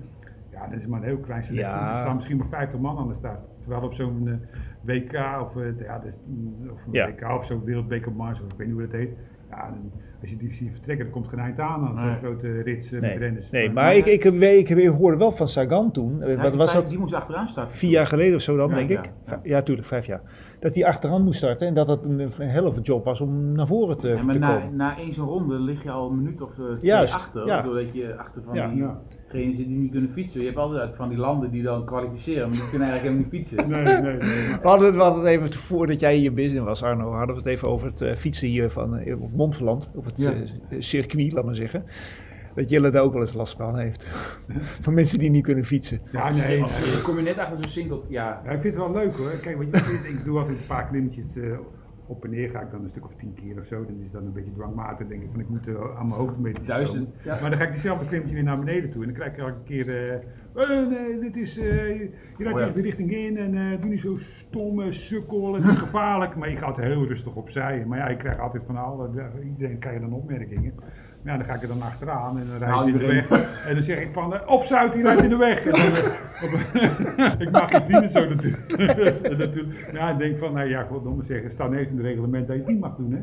Speaker 3: Ja, dat is maar een heel klein selectie.
Speaker 1: Ja.
Speaker 3: Er staan misschien maar 50 man aan de start. Terwijl op zo'n eh, WK of, eh, ja, dat is, mm, of een
Speaker 1: Ja.
Speaker 3: WK of zo'n Wereldbeker Mars, of ik weet niet hoe dat heet. Ja, dan- als je die ziet vertrekken, dan komt geen eind aan aan zo'n
Speaker 2: Nee.
Speaker 3: grote rits eh, met
Speaker 1: Nee,
Speaker 3: renners.
Speaker 1: nee maar ik, ik, ik, ik hoorde wel van Sagan toen, eh,
Speaker 2: Ja,
Speaker 1: wat was
Speaker 2: vijf-
Speaker 1: dat?
Speaker 2: Die moest achteraan starten.
Speaker 1: Vier jaar geleden of zo dan,
Speaker 2: Ja,
Speaker 1: denk
Speaker 2: ja,
Speaker 1: ik.
Speaker 2: Ja,
Speaker 1: tuurlijk, vijf jaar. Dat hij achteraan moest starten en dat het een, een helft job was om naar voren te,
Speaker 2: Ja, maar
Speaker 1: te
Speaker 2: na,
Speaker 1: komen.
Speaker 2: na één zo'n ronde lig je al een minuut of eh, twee
Speaker 1: Juist,
Speaker 2: achter.
Speaker 1: ja.
Speaker 2: Doordat je achter van
Speaker 1: Ja.
Speaker 2: diegenen zit die niet kunnen fietsen. Je hebt altijd van die landen die dan kwalificeren, maar die kunnen eigenlijk helemaal niet fietsen.
Speaker 3: Nee, nee,
Speaker 1: We hadden, het, we hadden het even, voordat jij hier binnen was Arno, hadden we het even over het eh, fietsen hier van, eh, op Montferland, op het
Speaker 2: Ja.
Speaker 1: circuit, laat maar zeggen. Dat Jelle daar ook wel eens last van heeft. van mensen die niet kunnen fietsen.
Speaker 3: Ja, nee.
Speaker 2: Dan kom je net achter zo'n single. Ja,
Speaker 3: Ja, ik vind het wel leuk hoor. Kijk, wat je is, ik doe altijd een paar klimmetjes eh, op en neer. Ga ik dan een stuk of tien keer of zo. Dan is het dan een beetje dwangmatig. denk ik van ik moet aan mijn hoofd een beetje
Speaker 2: duizend. Ja.
Speaker 3: Maar dan ga ik diezelfde klimmetje weer naar beneden toe. En dan krijg ik elke keer. eh, eh, nee, dit is. eh, je je rijdt
Speaker 2: Oh ja.
Speaker 3: de richting in en eh, doe niet zo stom, eh, sukkel. Het is gevaarlijk. Maar je gaat heel rustig opzij. Maar ja, ik krijg altijd van alle. Iedereen krijgt dan opmerkingen. Ja, dan ga ik er dan achteraan en dan rij
Speaker 2: Haal
Speaker 3: je in de weg. En dan zeg ik van, eh, op Zuid, die rijdt in de weg. En dan, eh, op- ik maak geen vrienden zo natuurlijk. En natuurlijk. Ja, ik denk van, nou ja, goddomme zeggen, staat in het reglement dat je het niet mag doen, hè.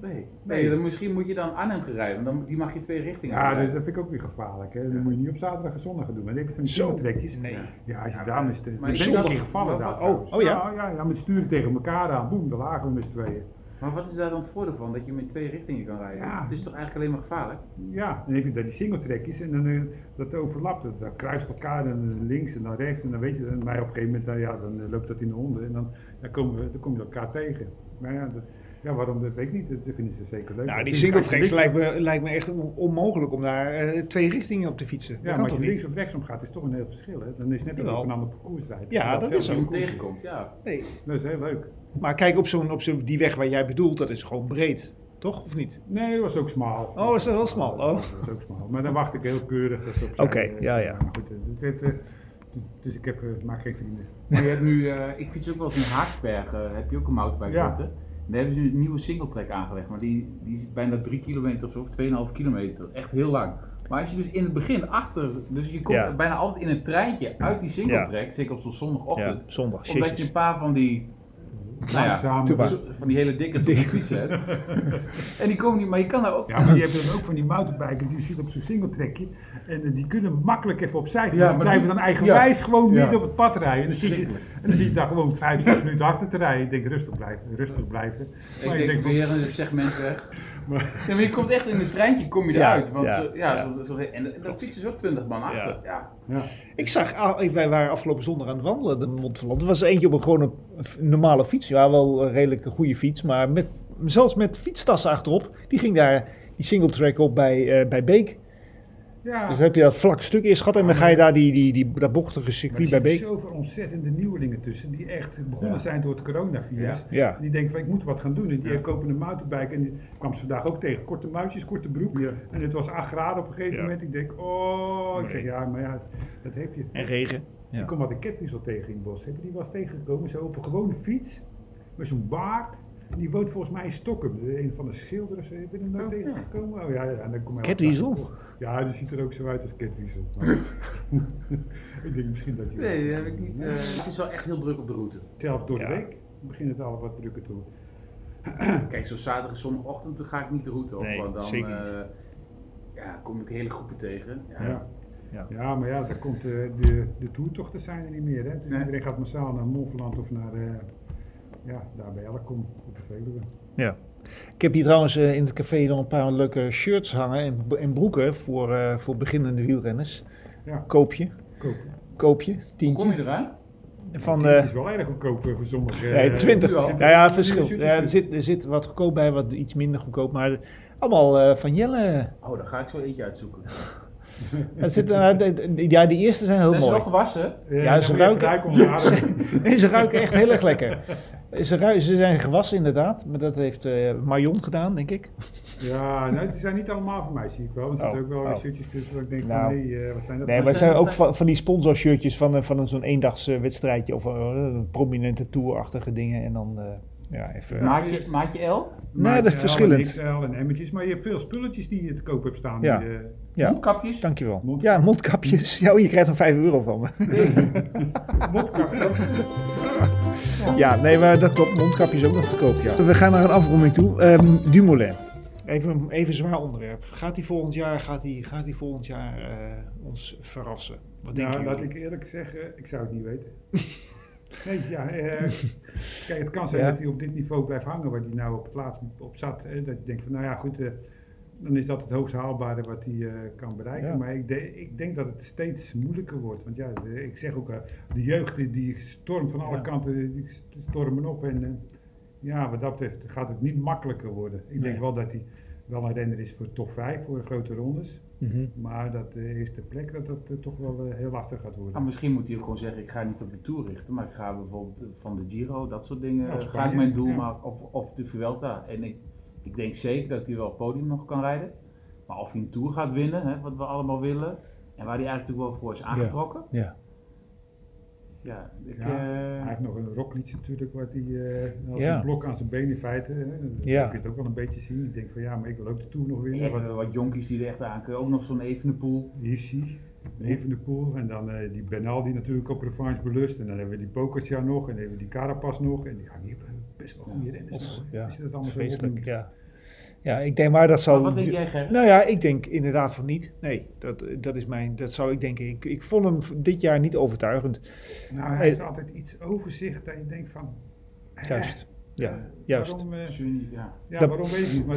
Speaker 2: Nee, nee dan misschien moet je dan Arnhem gaan rijden, want dan, die mag je twee richtingen
Speaker 3: Ja, dat, vind ik ook weer gevaarlijk, hè. Dat moet je niet op zaterdag en zondag gaan doen. Maar dan heb je van die
Speaker 1: Zo.
Speaker 3: trekjes.
Speaker 1: Nee.
Speaker 3: Ja, als je
Speaker 2: Ja,
Speaker 3: daar is... te-
Speaker 2: maar
Speaker 3: Ik
Speaker 2: is
Speaker 3: ben een keer gevallen
Speaker 2: maar
Speaker 3: daar.
Speaker 1: oh, oh ja?
Speaker 3: ja? Ja, met sturen tegen elkaar aan. Boem, daar lagen we met z'n tweeën.
Speaker 2: Maar wat is daar dan het voordeel van, dat je met twee richtingen kan rijden?
Speaker 3: Ja.
Speaker 2: Het is toch eigenlijk alleen maar gevaarlijk?
Speaker 3: Ja, dan heb je daar die singletrekjes en dan eh, dat overlapt. Dat, dat kruist elkaar en links en dan rechts en dan weet je, mij op een gegeven moment, ja, dan eh, loopt dat in de honden en dan, dan, komen we, dan kom je elkaar tegen. Maar ja, dat, ja, waarom, dat weet ik niet, dat vinden ze zeker leuk.
Speaker 1: Nou, die singletracks lijkt me, lijkt me echt on- onmogelijk om daar eh, twee richtingen op te fietsen.
Speaker 3: Ja,
Speaker 1: dat
Speaker 3: maar
Speaker 1: kan
Speaker 3: als je
Speaker 1: niet?
Speaker 3: links of rechtsom gaat, is toch een heel verschil. Hè? Dan is het net
Speaker 1: Jawel.
Speaker 3: op een ander parcours.
Speaker 1: Ja, dat is zo.
Speaker 2: Tegenkomt, ja.
Speaker 1: Nee.
Speaker 3: Dat is heel leuk.
Speaker 1: Maar kijk, op, zo'n, op zo'n, die weg waar jij bedoelt, dat is gewoon breed. Toch, of niet?
Speaker 3: Nee, dat was ook smal.
Speaker 1: Oh, is dat wel smal? Oh.
Speaker 3: Dat was ook smal. Maar dan wacht ik heel keurig.
Speaker 1: Oké,
Speaker 3: eh,
Speaker 1: ja, ja.
Speaker 3: Maar goed, werd, eh, dus ik heb, eh, maak geen vrienden.
Speaker 2: Maar je hebt nu, eh, ik fiets ook wel eens in Haaksbergen, heb je ook een mountainbike
Speaker 3: Ja.
Speaker 2: route. Daar hebben ze een nieuwe singletrack aangelegd, maar die, die is bijna 3 kilometer of zo, of 2,5 kilometer. Echt heel lang. Maar als je dus in het begin achter, dus je komt
Speaker 1: Ja.
Speaker 2: bijna altijd in een treintje uit die singletrack, zeker op zo'n zondagochtend,
Speaker 1: Ja, zondag.
Speaker 2: omdat je een paar van die, nou ja, van die hele dikke op de fiets hebt. en die komen niet, maar je kan daar ook...
Speaker 3: Ja, maar je hebt dan ook van die mountainbikers die zitten op zo'n singletrekje en eh, die kunnen makkelijk even opzij.
Speaker 2: Ja,
Speaker 3: Ja,
Speaker 2: maar
Speaker 3: die blijven dan eigenwijs gewoon
Speaker 2: Ja.
Speaker 3: midden op het pad rijden. En dan, zie je, en dan zie je daar gewoon vijf, zes minuten achter te rijden. Ik denk rustig blijven, rustig blijven.
Speaker 2: Ik
Speaker 3: Maar
Speaker 2: denk, weer een segment weg. Maar je komt echt in een treintje, kom je
Speaker 1: Ja,
Speaker 2: eruit. Want
Speaker 1: ja,
Speaker 2: zo, ja,
Speaker 1: ja.
Speaker 2: Zo, zo- en, daar fietsen zo 20 man achter. Ja.
Speaker 3: Ja.
Speaker 1: Ik zag, ah, wij waren afgelopen zondag aan het wandelen, de Montferland. Er was eentje op een gewoon een, een normale fiets. Ja, wel een redelijk een goede fiets, maar met, zelfs met fietstassen achterop. Die ging daar die single track op bij, eh, bij Beek.
Speaker 3: Ja.
Speaker 1: Dus heb je dat vlak stuk eerst gehad en dan ga je daar die, die, die, dat bochtige
Speaker 3: Maar er
Speaker 1: circuit bij
Speaker 3: zitten
Speaker 1: Beek.
Speaker 3: zoveel ontzettende nieuwelingen tussen die echt begonnen
Speaker 1: Ja.
Speaker 3: zijn door het coronavirus.
Speaker 1: Ja.
Speaker 3: Die denken van ik moet wat gaan doen. En die
Speaker 2: Ja.
Speaker 3: kopen een mountainbike. En die kwam ze vandaag ook tegen. Korte muitjes, korte broek.
Speaker 2: Ja.
Speaker 3: En het was 8 graden op een gegeven
Speaker 1: Ja.
Speaker 3: moment. Ik denk, oh, ik zeg ja, maar ja, dat heb je.
Speaker 1: En regen. Ja.
Speaker 3: Ik kom wat een ketwissel tegen in het bos. Die was tegengekomen? Zo op een gewone fiets. Met zo'n baard. Die woont volgens mij in Stockholm. Een van de schilders. Heb je hem nooit
Speaker 2: Oh, ja.
Speaker 3: tegengekomen? Oh ja, ja. En dan kom? Ja, die ziet er ook zo uit als ketwiesel. Ik denk misschien dat je
Speaker 2: Nee, dat heb ik niet. eh, het is wel echt heel druk op de route.
Speaker 3: Zelfs door de week begint het al wat drukker te worden.
Speaker 2: Kijk, zo zaterdag en zondagochtend dan ga ik niet de route op.
Speaker 1: Nee,
Speaker 2: want dan
Speaker 1: zeker niet.
Speaker 2: eh, ja, kom ik hele groepen tegen. Ja.
Speaker 3: Ja.
Speaker 1: Ja.
Speaker 3: Ja. maar ja, daar komt eh, de, de toertochten zijn er niet meer. Hè? Dus
Speaker 2: Nee.
Speaker 3: iedereen gaat massaal naar Montferland of naar, eh, ja, daar bij Elkom op de Veluwe.
Speaker 1: Ja. Ik heb hier trouwens eh, in het café nog een paar leuke shirts hangen en, en broeken voor, eh, voor beginnende wielrenners.
Speaker 3: Ja,
Speaker 1: Koop je, koop je,
Speaker 2: Hoe kom je
Speaker 1: tientje.
Speaker 2: eraan?
Speaker 1: Van
Speaker 3: Het
Speaker 1: de
Speaker 3: is wel erg goedkoop eh, voor sommigen.
Speaker 1: nee,
Speaker 3: eh,
Speaker 1: 20.
Speaker 2: nu al.
Speaker 1: Ja, ja, het verschilt. Ja, er, zit, er zit wat goedkoop bij, wat iets minder goedkoop. Maar allemaal eh, van Jelle.
Speaker 2: Oh, dan ga ik zo eentje uitzoeken.
Speaker 1: Er zit, eh, de- de- ja, die eerste zijn heel
Speaker 2: Zijn ze
Speaker 1: mooi.
Speaker 2: wel gewassen?
Speaker 3: Eh,
Speaker 1: Ja, ruiken- ze ruiken echt heel erg lekker. Ze, ze zijn gewassen inderdaad, maar dat heeft eh Marion gedaan, denk ik.
Speaker 3: Ja, nou, die zijn niet allemaal van mij, zie ik wel. Er zitten
Speaker 1: Oh,
Speaker 3: ook wel
Speaker 1: oh.
Speaker 3: shirtjes tussen waar ik denk
Speaker 1: Nou.
Speaker 3: van, nee, eh, wat zijn dat?
Speaker 1: Nee, maar het
Speaker 2: zijn-
Speaker 1: ook van, van die sponsorshirtjes van, een- van een zo'n eendagswedstrijdje of eh, een prominente tourachtige dingen. En dan, eh, ja, even...
Speaker 2: Maatje, maatje L?
Speaker 1: Nee, dat is
Speaker 3: Maatje L
Speaker 1: verschillend.
Speaker 3: En XL en emmertjes, maar je hebt veel spulletjes die je te koop hebt staan.
Speaker 1: Ja.
Speaker 3: Die, eh,
Speaker 1: Ja,
Speaker 2: Mondkapjes?
Speaker 1: dankjewel.
Speaker 3: Mond-
Speaker 1: Ja, mondkapjes. Ja, oh, je krijgt er 5 euro van me.
Speaker 3: mondkapjes.
Speaker 1: Ja, nee, maar dat klopt. Mondkapjes ook nog te koop, ja. We gaan naar een afronding toe. Ehm, Dumoulin. Even, even een zwaar onderwerp. Gaat hij volgend jaar, gaat hij, gaat hij volgend jaar eh, ons verrassen? Wat denken
Speaker 3: Nou, laat ik eerlijk zeggen, ik zou het niet weten. nee, ja, eh, kijk, het kan zijn
Speaker 1: Ja.
Speaker 3: dat hij op dit niveau blijft hangen waar hij nou op het laatst op zat. Hè, dat je denkt van, nou ja, goed, eh, dan is dat het hoogst haalbare wat hij eh, kan bereiken.
Speaker 1: Ja.
Speaker 3: Maar ik, de- ik denk dat het steeds moeilijker wordt. Want ja, de- ik zeg ook, eh, de jeugd die, die stormt van alle
Speaker 1: Ja.
Speaker 3: kanten, die stormen op. En eh, ja, wat dat betreft gaat het niet makkelijker worden. Ik denk wel dat hij wel een renner is voor top 5, voor grote rondes.
Speaker 1: Mhm.
Speaker 3: Maar dat de eerste plek, dat dat toch wel heel lastig gaat worden.
Speaker 2: Nou, misschien moet hij ook gewoon zeggen, ik ga niet op de Tour richten, maar ik ga bijvoorbeeld van de Giro, dat soort dingen,
Speaker 3: Ja,
Speaker 2: ga ik mijn doel
Speaker 3: ja.
Speaker 2: maken, of, of de Vuelta. En ik, ik denk zeker dat hij wel het podium nog kan rijden. Maar of hij een Tour gaat winnen, hè, wat we allemaal willen, en waar hij eigenlijk natuurlijk wel voor is aangetrokken.
Speaker 1: Ja.
Speaker 2: Ja, ik,
Speaker 3: Ja,
Speaker 2: eh,
Speaker 3: Hij heeft nog een rocklied natuurlijk, wat hij eh, als
Speaker 1: Ja.
Speaker 3: een blok aan zijn been in feite. Hè. Dat
Speaker 1: Ja.
Speaker 3: kun je het ook wel een beetje zien. Ik denk van ja, maar ik wil ook de Tour nog winnen. Wat
Speaker 2: wel wat jonkies die er echt aan kunnen. Ook nog zo'n Evenepoel.
Speaker 3: is hij? Even de pool. En dan eh, die Bernal die natuurlijk op revanche belust. En dan hebben we die Pokertja nog. En dan hebben we die Carapaz nog. En die, die hebben best wel goede renners. nog, hè.
Speaker 1: Ja,
Speaker 3: Als je dat allemaal zo.
Speaker 1: Ja. Ja, ik denk maar dat zal...
Speaker 2: Maar wat denk jij Gerrit?
Speaker 1: Nou ja, ik denk inderdaad van niet. Nee, dat, dat is mijn... Dat zou ik denken. Ik, ik vond hem dit jaar niet overtuigend.
Speaker 3: Nou, hij heeft altijd iets overzicht dat je denkt van... eh,
Speaker 1: Juist. Ja,
Speaker 3: eh,
Speaker 1: juist.
Speaker 3: Waarom, eh,
Speaker 2: Juni, ja.
Speaker 3: ja,
Speaker 1: Dat-
Speaker 3: waarom weet ik niet. Maar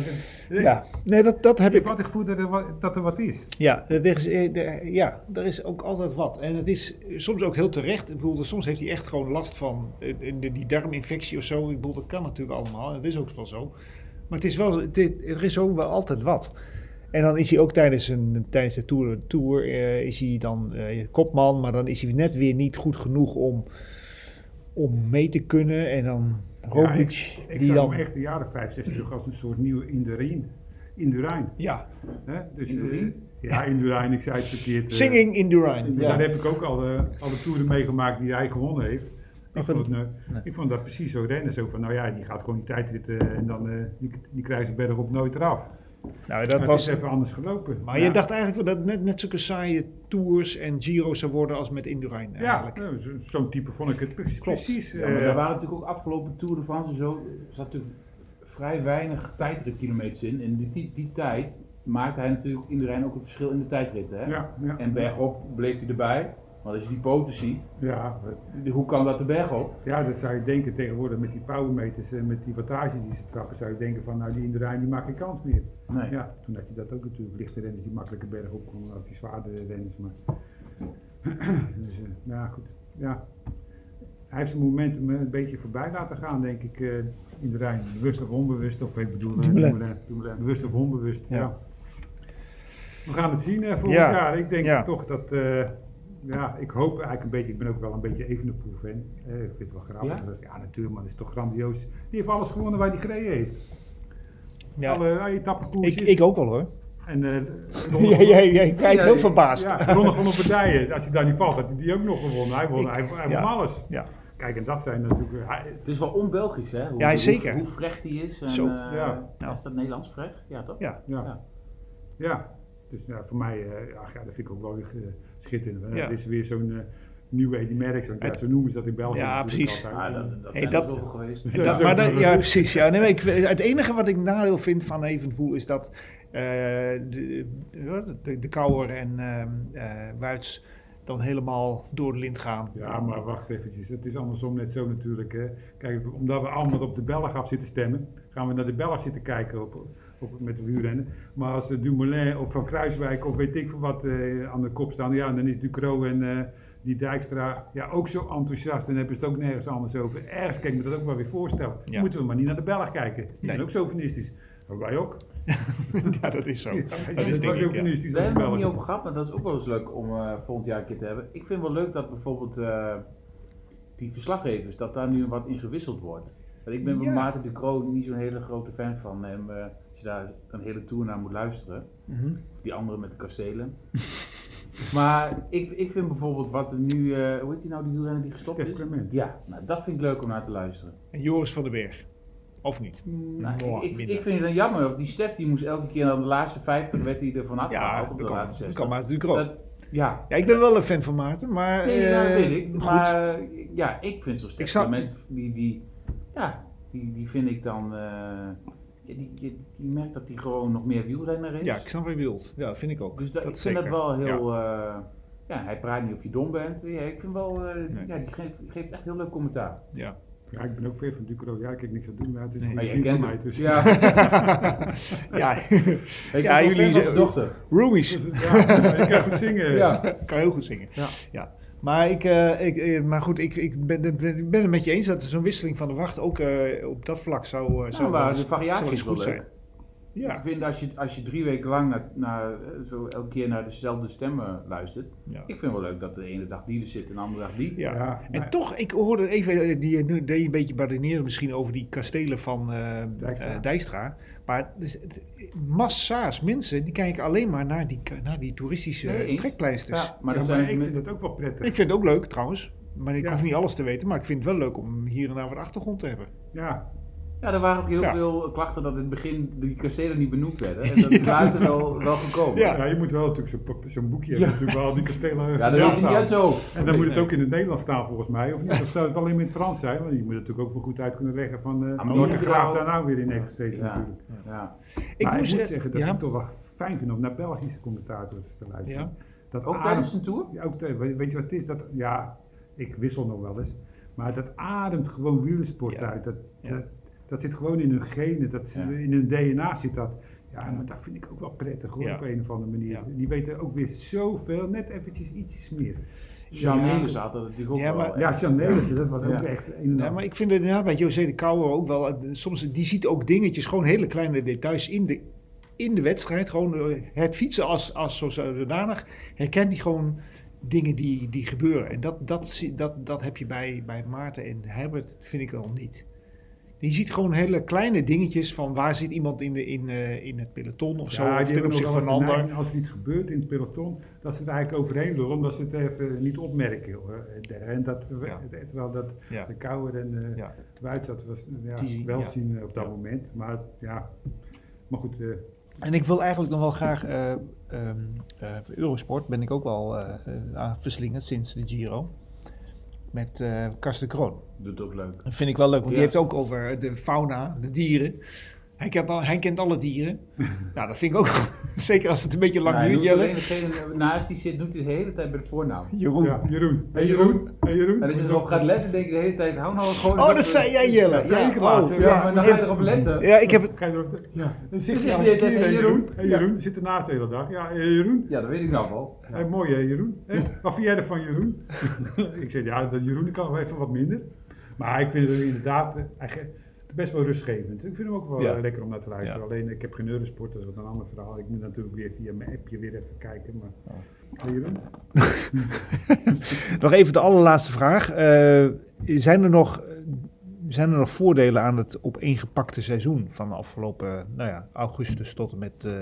Speaker 3: de,
Speaker 1: Ja, nee, dat, dat heb
Speaker 3: ik
Speaker 1: ik...
Speaker 3: heb altijd gevoel dat er, wat, dat er wat is.
Speaker 1: Ja, er is, eh, de- ja, er is ook altijd wat. En het is soms ook heel terecht. Ik bedoel, soms heeft hij echt gewoon last van die die darminfectie of zo. Ik bedoel, dat kan natuurlijk allemaal. En dat is ook wel zo. Maar het is wel, het is- er is ook wel altijd wat. En dan is hij ook tijdens, een, tijdens de Tour, tour eh, is hij dan eh, kopman. Maar dan is hij net weer niet goed genoeg om, om mee te kunnen. En dan Roglic,
Speaker 3: Ik
Speaker 1: die
Speaker 3: zag
Speaker 1: dan...
Speaker 3: hem echt de jaren 5, 6 terug als een soort nieuwe Indurain. Indurain.
Speaker 1: Ja,
Speaker 3: Hè? Dus, eh,
Speaker 2: Indurain?
Speaker 3: ja, Indurain, ik zei het verkeerd.
Speaker 1: Singing.
Speaker 3: En
Speaker 1: Ja.
Speaker 3: Daar heb ik ook al de, alle toeren meegemaakt die hij gewonnen heeft. Ik vond,
Speaker 1: Nee.
Speaker 3: ik vond dat precies zo rennen. Zo van, nou ja, die gaat gewoon die tijdrit eh, en dan eh, die, die krijgt ze berg op nooit eraf.
Speaker 1: Nou, dat
Speaker 3: Maar het
Speaker 1: was...
Speaker 3: is even anders gelopen.
Speaker 1: Maar
Speaker 3: Ja.
Speaker 1: je dacht eigenlijk dat het net, net zulke saaie tours en Giro's zou worden als met Indurain
Speaker 3: Ja,
Speaker 1: eigenlijk.
Speaker 3: eh, zo- zo'n type vond ik het precies.
Speaker 2: Ja, maar
Speaker 3: eh,
Speaker 2: daar waren natuurlijk ook afgelopen Tour de France en zo, er zat natuurlijk vrij weinig tijdritkilometers in. En die, die, die tijd maakte hij natuurlijk iedereen ook een verschil in de tijdritten. Hè?
Speaker 3: ja, ja.
Speaker 2: En bergop bleef hij erbij. Want als je die poten ziet,
Speaker 3: Ja,
Speaker 2: hoe kan dat de berg op?
Speaker 3: ja, dat zou je denken tegenwoordig met die powermeters en met die wattages die ze trappen, zou je denken van nou die in de Rijn die maakt geen kans meer.
Speaker 2: Nee.
Speaker 3: Ja, toen had je dat ook natuurlijk, lichte renners die makkelijke berg op konden als die zwaardere renners. Maar dus, ja, goed. Ja. Hij heeft zijn momentum eh, een beetje voorbij laten gaan, denk ik, eh, in de Rijn. Bewust of onbewust, of ik bedoel,
Speaker 1: Dumoulin.
Speaker 3: Dumoulin.
Speaker 2: Dumoulin.
Speaker 3: bewust of onbewust.
Speaker 1: Ja.
Speaker 3: Ja. We gaan het zien eh, volgend
Speaker 1: Ja.
Speaker 3: jaar. Ik denk
Speaker 1: Ja.
Speaker 3: toch dat, eh, ja, ik hoop eigenlijk een beetje, ik ben ook wel een beetje Evenepoel fan. Eh, ik vind het wel grappig.
Speaker 2: Ja?
Speaker 3: Ja? natuurlijk, man, dat is toch grandioos. Die heeft alles gewonnen waar hij gereden heeft.
Speaker 1: Ja.
Speaker 3: Alle uh, etappekoersjes.
Speaker 1: Ik, ik ook wel hoor.
Speaker 3: En eh
Speaker 1: jij kijkt
Speaker 2: Ja,
Speaker 1: heel
Speaker 2: ja,
Speaker 1: verbaasd.
Speaker 3: ja, Ronde van Lombardije, als hij daar niet valt, had hij die ook nog gewonnen. Hij won,
Speaker 1: Ik-
Speaker 3: hij, hij
Speaker 1: ja.
Speaker 3: won alles.
Speaker 1: Ja.
Speaker 3: Kijk, en dat zijn natuurlijk... eh, hij-
Speaker 2: Het is wel on-Belgisch, hè? Hoe,
Speaker 1: Ja,
Speaker 2: hoe-
Speaker 1: zeker.
Speaker 2: Hoe, die is. En,
Speaker 1: Zo.
Speaker 2: eh,
Speaker 3: Ja.
Speaker 1: Ja.
Speaker 2: Is dat Nederlands frecht? Ja, toch?
Speaker 1: Ja.
Speaker 3: ja. Dus ja, voor mij, eh, ach ja, dat vind ik ook wel weer eh, schitterend.
Speaker 1: Ja.
Speaker 3: Het is weer zo'n eh, nieuwe Eddie Merckx, want ja,
Speaker 1: Het-
Speaker 3: zo noemen ze dat in België.
Speaker 1: Ja,
Speaker 3: natuurlijk
Speaker 1: precies.
Speaker 3: altijd.
Speaker 2: Ah, dat, dat
Speaker 1: Hey,
Speaker 2: zijn
Speaker 1: dat-
Speaker 2: zoveel geweest.
Speaker 3: Dus dat
Speaker 1: maar dat-
Speaker 3: wel-
Speaker 1: ja, precies. Ja. Nee, ik, het enige wat ik nadeel vind van Evenpoel is dat eh, de, de, de, de Kouwer en ehm eh, Wuits dan helemaal door de lint gaan.
Speaker 3: Ja, maar wacht eventjes. Het is andersom net zo natuurlijk. Hè. Kijk, omdat we allemaal op de Belg af zitten stemmen, gaan we naar de Belg zitten kijken op, op, met de wielrennen. Maar als Dumoulin of Van Kruiswijk of weet ik veel wat eh, aan de kop staan, ja, dan is Ducro en eh, die Dijkstra ja, ook zo enthousiast en hebben ze het ook nergens anders over. Ergens kan ik me dat ook wel weer voorstellen.
Speaker 1: Ja.
Speaker 3: Moeten we maar niet naar de Belg kijken. Die
Speaker 1: Nee.
Speaker 3: zijn ook sovinistisch. Ook wij ook.
Speaker 1: ja, dat is zo.
Speaker 3: Ja,
Speaker 1: dat
Speaker 3: zijn
Speaker 1: is
Speaker 3: ook
Speaker 1: denk ik, ja.
Speaker 2: Daar hebben we het niet over gehad, maar dat is ook wel eens leuk om eh, volgend jaar een keer te hebben. Ik vind wel leuk dat bijvoorbeeld eh, die verslaggevers, dat daar nu wat in gewisseld wordt. Want ik ben bij
Speaker 1: Ja.
Speaker 2: Maarten de niet zo'n hele grote fan van hem. eh, je daar een hele tour naar moet luisteren.
Speaker 1: Mhm.
Speaker 2: Of die andere met de kastelen. maar ik, ik vind bijvoorbeeld wat er nu, eh, hoe heet die nou, die wielrenner die gestopt
Speaker 3: Stef
Speaker 2: is?
Speaker 3: Clement.
Speaker 2: Ja, nou, dat vind ik leuk om naar te luisteren.
Speaker 1: En Joris van den Berg. Of niet?
Speaker 2: Nou,
Speaker 1: Mwah,
Speaker 2: ik, ik, ik vind het dan jammer, want die Stef die moest elke keer aan de laatste 50 werd hij er vanaf
Speaker 1: Ja,
Speaker 2: gehaald op de
Speaker 1: kan,
Speaker 2: laatste
Speaker 1: dat
Speaker 2: 60.
Speaker 1: kan maar natuurlijk ook.
Speaker 2: Dat- ja,
Speaker 1: Ja, ik ben wel een fan van Maarten, maar...
Speaker 2: Nee,
Speaker 1: eh,
Speaker 2: ja, dat weet ik.
Speaker 1: goed.
Speaker 2: Maar eh, ja, ik vind zo'n
Speaker 1: Ik zou-
Speaker 2: stemplement, die, die, ja, die, die vind ik dan, eh, ja, die merkt dat hij gewoon nog meer wielrenner is.
Speaker 1: Ja, ik snap wat je bedoelt. Ja, dat vind ik ook.
Speaker 2: dus dat,
Speaker 1: dat
Speaker 2: ik vind dat wel
Speaker 1: Ja.
Speaker 2: heel, eh, ja, hij praat niet of je dom bent. Ja, ik vind wel, eh,
Speaker 1: Nee.
Speaker 2: ja, die geeft, die geeft echt heel leuk commentaar.
Speaker 1: Ja.
Speaker 3: Ja, ik ben ook fan van Ducro. Ja, ik heb niks aan doen, maar het is
Speaker 1: Nee.
Speaker 3: een
Speaker 2: Maar kent hem.
Speaker 3: mij. Dus.
Speaker 2: Ja,
Speaker 1: ja,
Speaker 2: ik
Speaker 1: Ja,
Speaker 2: ja
Speaker 1: jullie
Speaker 2: dochter.
Speaker 1: roomies.
Speaker 3: Ja, ik kan goed zingen.
Speaker 2: Ja.
Speaker 1: kan heel goed zingen.
Speaker 2: Ja.
Speaker 1: Maar, ik, eh, ik, eh, maar goed, ik, ik, ben, ik ben het met je eens dat zo'n wisseling van de wacht ook eh, op dat vlak zou, eh, zou,
Speaker 2: Nou,
Speaker 1: wel
Speaker 2: maar de variatie
Speaker 1: zou wel eens
Speaker 2: is wel
Speaker 1: goed
Speaker 2: leuk.
Speaker 1: zijn. Ja,
Speaker 2: Ik vind als je, als je drie weken lang naar, naar, zo elke keer naar dezelfde stemmen luistert.
Speaker 1: ja.
Speaker 2: Ik vind wel leuk dat de ene dag die er zit en de andere dag die.
Speaker 1: Ja.
Speaker 3: Ja,
Speaker 1: En
Speaker 3: maar-
Speaker 1: toch, ik hoorde even, die, nu deed je een beetje badineren misschien over die kastelen van
Speaker 3: Dijkstra.
Speaker 1: Dijkstra. Maar dus, massa's mensen, die kijken alleen maar naar die, naar die toeristische
Speaker 2: Nee,
Speaker 1: trekpleisters.
Speaker 2: Ja, maar dat zijn
Speaker 3: ik vind het ook wel prettig.
Speaker 1: Ik vind het ook leuk trouwens. Maar ik
Speaker 3: Ja.
Speaker 1: hoef niet alles te weten, maar ik vind het wel leuk om hier en daar wat achtergrond te hebben.
Speaker 3: Ja,
Speaker 2: Ja, er waren ook heel
Speaker 1: Ja.
Speaker 2: veel klachten dat in het begin die kastelen niet benoemd werden. En dat is later wel, wel gekomen.
Speaker 1: Ja.
Speaker 3: ja. je moet wel natuurlijk zo'n boekje
Speaker 2: Ja.
Speaker 3: hebben, natuurlijk wel die kastelen
Speaker 2: Ja, dat weet je niet uit zo.
Speaker 3: En dan moet het ook in het Nederlands staan volgens mij, of niet? Of zou het alleen maar in het Frans zijn? Want je moet het natuurlijk ook wel goed uit kunnen leggen van eh
Speaker 2: maar
Speaker 3: welke
Speaker 2: die moeten
Speaker 3: graaf daar nou weer in heeft gezeten
Speaker 2: Ja.
Speaker 3: natuurlijk.
Speaker 2: Ja.
Speaker 1: Ik
Speaker 3: maar
Speaker 1: moest
Speaker 3: ik moet
Speaker 1: eh,
Speaker 3: zeggen dat
Speaker 1: ja,
Speaker 3: ik het toch wel fijn vind om naar Belgische commentators te luisteren.
Speaker 1: Ja.
Speaker 3: Dat
Speaker 2: Ook tijdens een tour?
Speaker 3: Ja, ook weet, weet je wat het is? Dat, ja, ik wissel nog wel eens. Maar dat ademt gewoon wielersport
Speaker 1: Ja.
Speaker 3: uit. Dat,
Speaker 1: Ja.
Speaker 3: dat, dat zit gewoon in hun genen, dat,
Speaker 2: Ja.
Speaker 3: in hun DNA zit dat. Ja, maar dat vind ik ook wel prettig hoor,
Speaker 1: Ja.
Speaker 3: op een of andere manier.
Speaker 1: Ja.
Speaker 3: Die weten ook weer zoveel, net eventjes ietsjes meer.
Speaker 2: Jean
Speaker 1: Ja.
Speaker 2: Nelis had dat natuurlijk ook
Speaker 1: Ja,
Speaker 2: wel.
Speaker 1: maar-
Speaker 2: hè.
Speaker 3: Ja, Jean Nelissen, dat was ook
Speaker 2: Ja.
Speaker 3: echt een
Speaker 1: Ja, maar ik vind het inderdaad bij José de Kouwer ook wel. eh, Soms die ziet ook dingetjes, gewoon hele kleine details in de, in de wedstrijd. Gewoon eh, het fietsen als, als zo zodanig. Herkent hij gewoon dingen die, die gebeuren. En dat, dat, zie- dat, dat heb je bij, bij Maarten en Herbert, vind ik wel niet. Je ziet gewoon hele kleine dingetjes van waar zit iemand in, de, in, eh, in het peloton of zo.
Speaker 3: Ja,
Speaker 1: of ten opzichte
Speaker 3: wel
Speaker 1: van
Speaker 3: de
Speaker 1: ander.
Speaker 3: neiging, Als er iets gebeurt in het peloton, dat ze het eigenlijk overheen lullen, omdat ze het even niet opmerken. hoor. En dat,
Speaker 1: Ja.
Speaker 3: terwijl dat
Speaker 1: Ja.
Speaker 3: de Kouwer en eh
Speaker 1: Ja.
Speaker 3: Wuits dat was ja,
Speaker 1: Die-
Speaker 3: wel
Speaker 1: ja.
Speaker 3: zien eh, op dat
Speaker 1: Ja.
Speaker 3: moment. Maar ja, maar goed. eh,
Speaker 1: En ik wil eigenlijk nog wel graag, eh, ehm, eh, Eurosport ben ik ook wel eh, eh, aan het verslingen sinds de Giro. Met eh Karsten Kroon.
Speaker 2: Doet ook leuk.
Speaker 1: Dat vind ik wel leuk, want
Speaker 2: Ja.
Speaker 1: die heeft ook over de fauna, de dieren. Hij kent, al, hij kent alle dieren. nou, dat vind ik ook, zeker als het een beetje lang
Speaker 2: hij
Speaker 1: duurt, Jelle.
Speaker 2: degene naast die zit, doet hij de hele tijd bij de voornaam.
Speaker 1: Jeroen.
Speaker 3: Ja, Jeroen.
Speaker 2: Hey, Jeroen.
Speaker 3: Hey, Jeroen.
Speaker 2: En als je erop gaat letten, denk je de hele tijd, hou nou gewoon...
Speaker 1: Oh, dat zei jij, Jelle. Ja,
Speaker 3: ik laatst,
Speaker 1: oh?
Speaker 2: Ja, maar dan ga je erop letten.
Speaker 1: ja, ik heb het...
Speaker 3: Ga je erop...
Speaker 2: Ja,
Speaker 3: Dan zit het
Speaker 2: tegen
Speaker 3: hey,
Speaker 2: Jeroen. Ja.
Speaker 3: Jeroen, zit ernaast de hele dag. Ja, hey, Jeroen.
Speaker 2: ja dat weet ik nou wel. Ja.
Speaker 3: Hey, mooi hè, Jeroen. Hey, wat vind jij ervan, Jeroen? ik zeg, ja, dat Jeroen kan nog even wat minder. Maar ik vind het inderdaad eh, hij best wel rustgevend. Ik vind hem ook wel
Speaker 1: Ja.
Speaker 3: eh, lekker om naar te luisteren.
Speaker 1: Ja.
Speaker 3: Alleen, ik heb geen Eurosport, dat is wat een ander verhaal. Ik moet natuurlijk weer via mijn appje weer even kijken. Maar, Jeroen?
Speaker 1: Nog even de allerlaatste vraag. Eh, zijn, er nog, zijn er nog voordelen aan het opeengepakte seizoen van de afgelopen nou ja, augustus tot en met eh,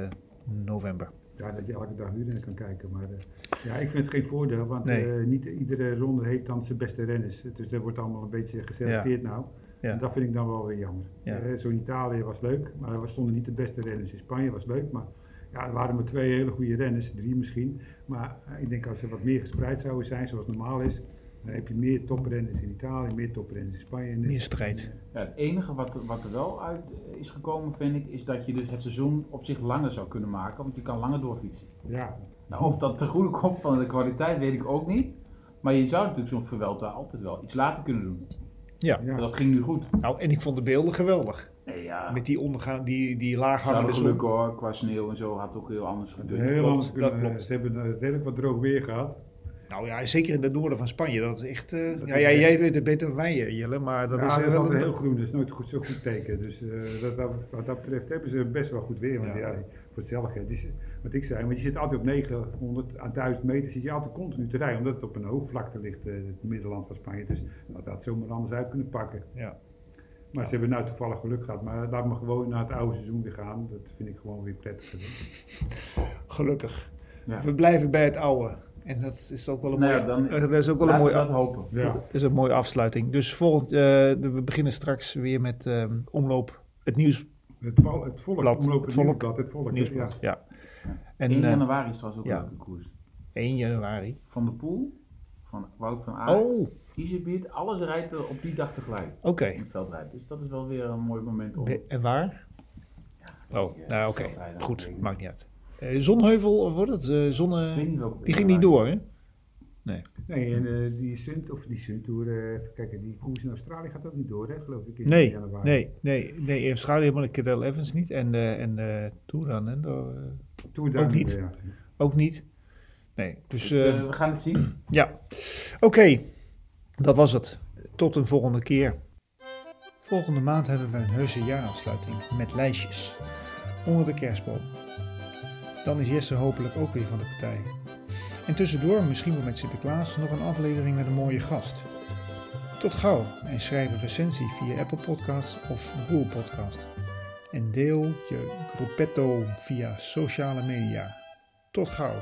Speaker 1: november?
Speaker 3: Ja, dat je elke dag wielrennen kan kijken. Maar eh, ja, ik vind het geen voordeel, want
Speaker 1: Nee.
Speaker 3: eh, niet iedere ronde heeft dan zijn beste renners. Dus dat wordt allemaal een beetje geselecteerd nou.
Speaker 1: Ja.
Speaker 3: En dat vind ik dan wel weer jammer.
Speaker 1: Ja.
Speaker 3: Eh, Zo in Italië was leuk, maar er stonden niet de beste renners. In Spanje was leuk, maar ja, er waren maar twee hele goede renners, drie misschien. Maar eh, ik denk als er wat meer gespreid zouden zijn, zoals normaal is, dan heb je meer toprenners in Italië, meer toprenners in Spanje.
Speaker 1: Meer strijd.
Speaker 2: Ja, het enige wat, wat er wel uit is gekomen, vind ik, is dat je dus het seizoen op zich langer zou kunnen maken, want je kan langer doorfietsen.
Speaker 3: Ja,
Speaker 2: Nou, of dat ten goede komt van de kwaliteit, weet ik ook niet. Maar je zou natuurlijk zo'n Vuelta altijd wel iets later kunnen doen.
Speaker 1: Ja.
Speaker 3: ja.
Speaker 2: Dat ging nu goed.
Speaker 1: Nou, en ik vond de beelden geweldig.
Speaker 2: Nee, ja.
Speaker 1: Met die ondergaan, die, die laaghangende
Speaker 2: hadden
Speaker 1: zon.
Speaker 2: geluk hoor, qua sneeuw en zo had het ook heel anders gekund.
Speaker 3: heel
Speaker 1: klopt,
Speaker 3: anders
Speaker 1: dat
Speaker 3: kunnen,
Speaker 1: klopt.
Speaker 3: Ze hebben eh, redelijk wat droog weer gehad.
Speaker 1: Nou ja, zeker in het noorden van Spanje. Dat is echt... eh,
Speaker 3: Dat
Speaker 1: ja,
Speaker 3: is
Speaker 1: ja, jij weet het beter dan wij, Jelle. Maar dat
Speaker 3: ja,
Speaker 1: is
Speaker 3: dat
Speaker 1: eh, wel
Speaker 3: heel groen, dat is nooit goed, zo'n goed teken. Dus eh, dat, dat- wat dat betreft hebben ze best wel goed weer. Want
Speaker 1: Ja.
Speaker 3: Hetzelfde, het is, wat ik zei, want je zit altijd op 900 à 1000 meter, zit je altijd continu te rijden, omdat het op een hoogvlakte ligt, eh, het middenland van Spanje. Dus nou, dat had zomaar anders uit kunnen pakken.
Speaker 1: Ja.
Speaker 3: Maar ze hebben nou toevallig geluk gehad, maar laat me gewoon naar het oude seizoen weer gaan. Dat vind ik gewoon weer prettig.
Speaker 1: Gelukkig.
Speaker 2: Ja.
Speaker 1: We blijven bij het oude. En dat is ook wel een
Speaker 2: Nou ja,
Speaker 1: mooie,
Speaker 2: dan-
Speaker 1: eh, dat is ook wel een mooie,
Speaker 2: dat hopen.
Speaker 3: Ja,
Speaker 1: dat is een mooie afsluiting. Dus volgend, eh, we beginnen straks weer met ehm, omloop, het nieuws,
Speaker 3: het, vol, het volk,
Speaker 1: Blad,
Speaker 3: omloop
Speaker 1: het volk.
Speaker 3: nieuwsblad, het volk.
Speaker 1: nieuwsblad. Ja. En
Speaker 2: 1
Speaker 1: eh,
Speaker 2: januari is trouwens ook
Speaker 1: ja.
Speaker 2: een leuke koers.
Speaker 1: 1 januari.
Speaker 2: Van de Poel, van Wout van Aert,
Speaker 1: Oh, oké.
Speaker 2: Alles rijdt er op die dag tegelijk in het veldrijden. Dus dat is wel weer een mooi moment om...
Speaker 1: En waar? Oh,
Speaker 2: Ja,
Speaker 1: nou oké. Goed, maakt niet uit. Eh, Zonneheuvel, of wordt het? Eh, zonne... Die ging niet door, hè?
Speaker 3: Nee, en eh, die Sint, of die Sint Tour, eh, even kijken, die koers in Australië gaat ook niet door, hè, geloof ik. in
Speaker 1: Nee,
Speaker 3: januari.
Speaker 1: nee, nee, nee. In Australië helemaal de Cadel Evans niet. En, eh en eh Touran, hè? door, eh,
Speaker 3: Tour
Speaker 1: Ook niet.
Speaker 3: ja.
Speaker 1: ook niet. Nee, dus...
Speaker 2: We gaan het zien.
Speaker 1: Ja, oké. Dat was het. Tot een volgende keer.
Speaker 4: Volgende maand hebben we een heuse jaarafsluiting met lijstjes. Onder de kerstboom. Dan is Jesse hopelijk ook weer van de partij. En tussendoor, misschien wel met Sinterklaas, nog een aflevering met een mooie gast. Tot gauw en schrijf een recensie via Apple Podcasts of Google Podcast. En deel je gruppetto via sociale media. Tot gauw.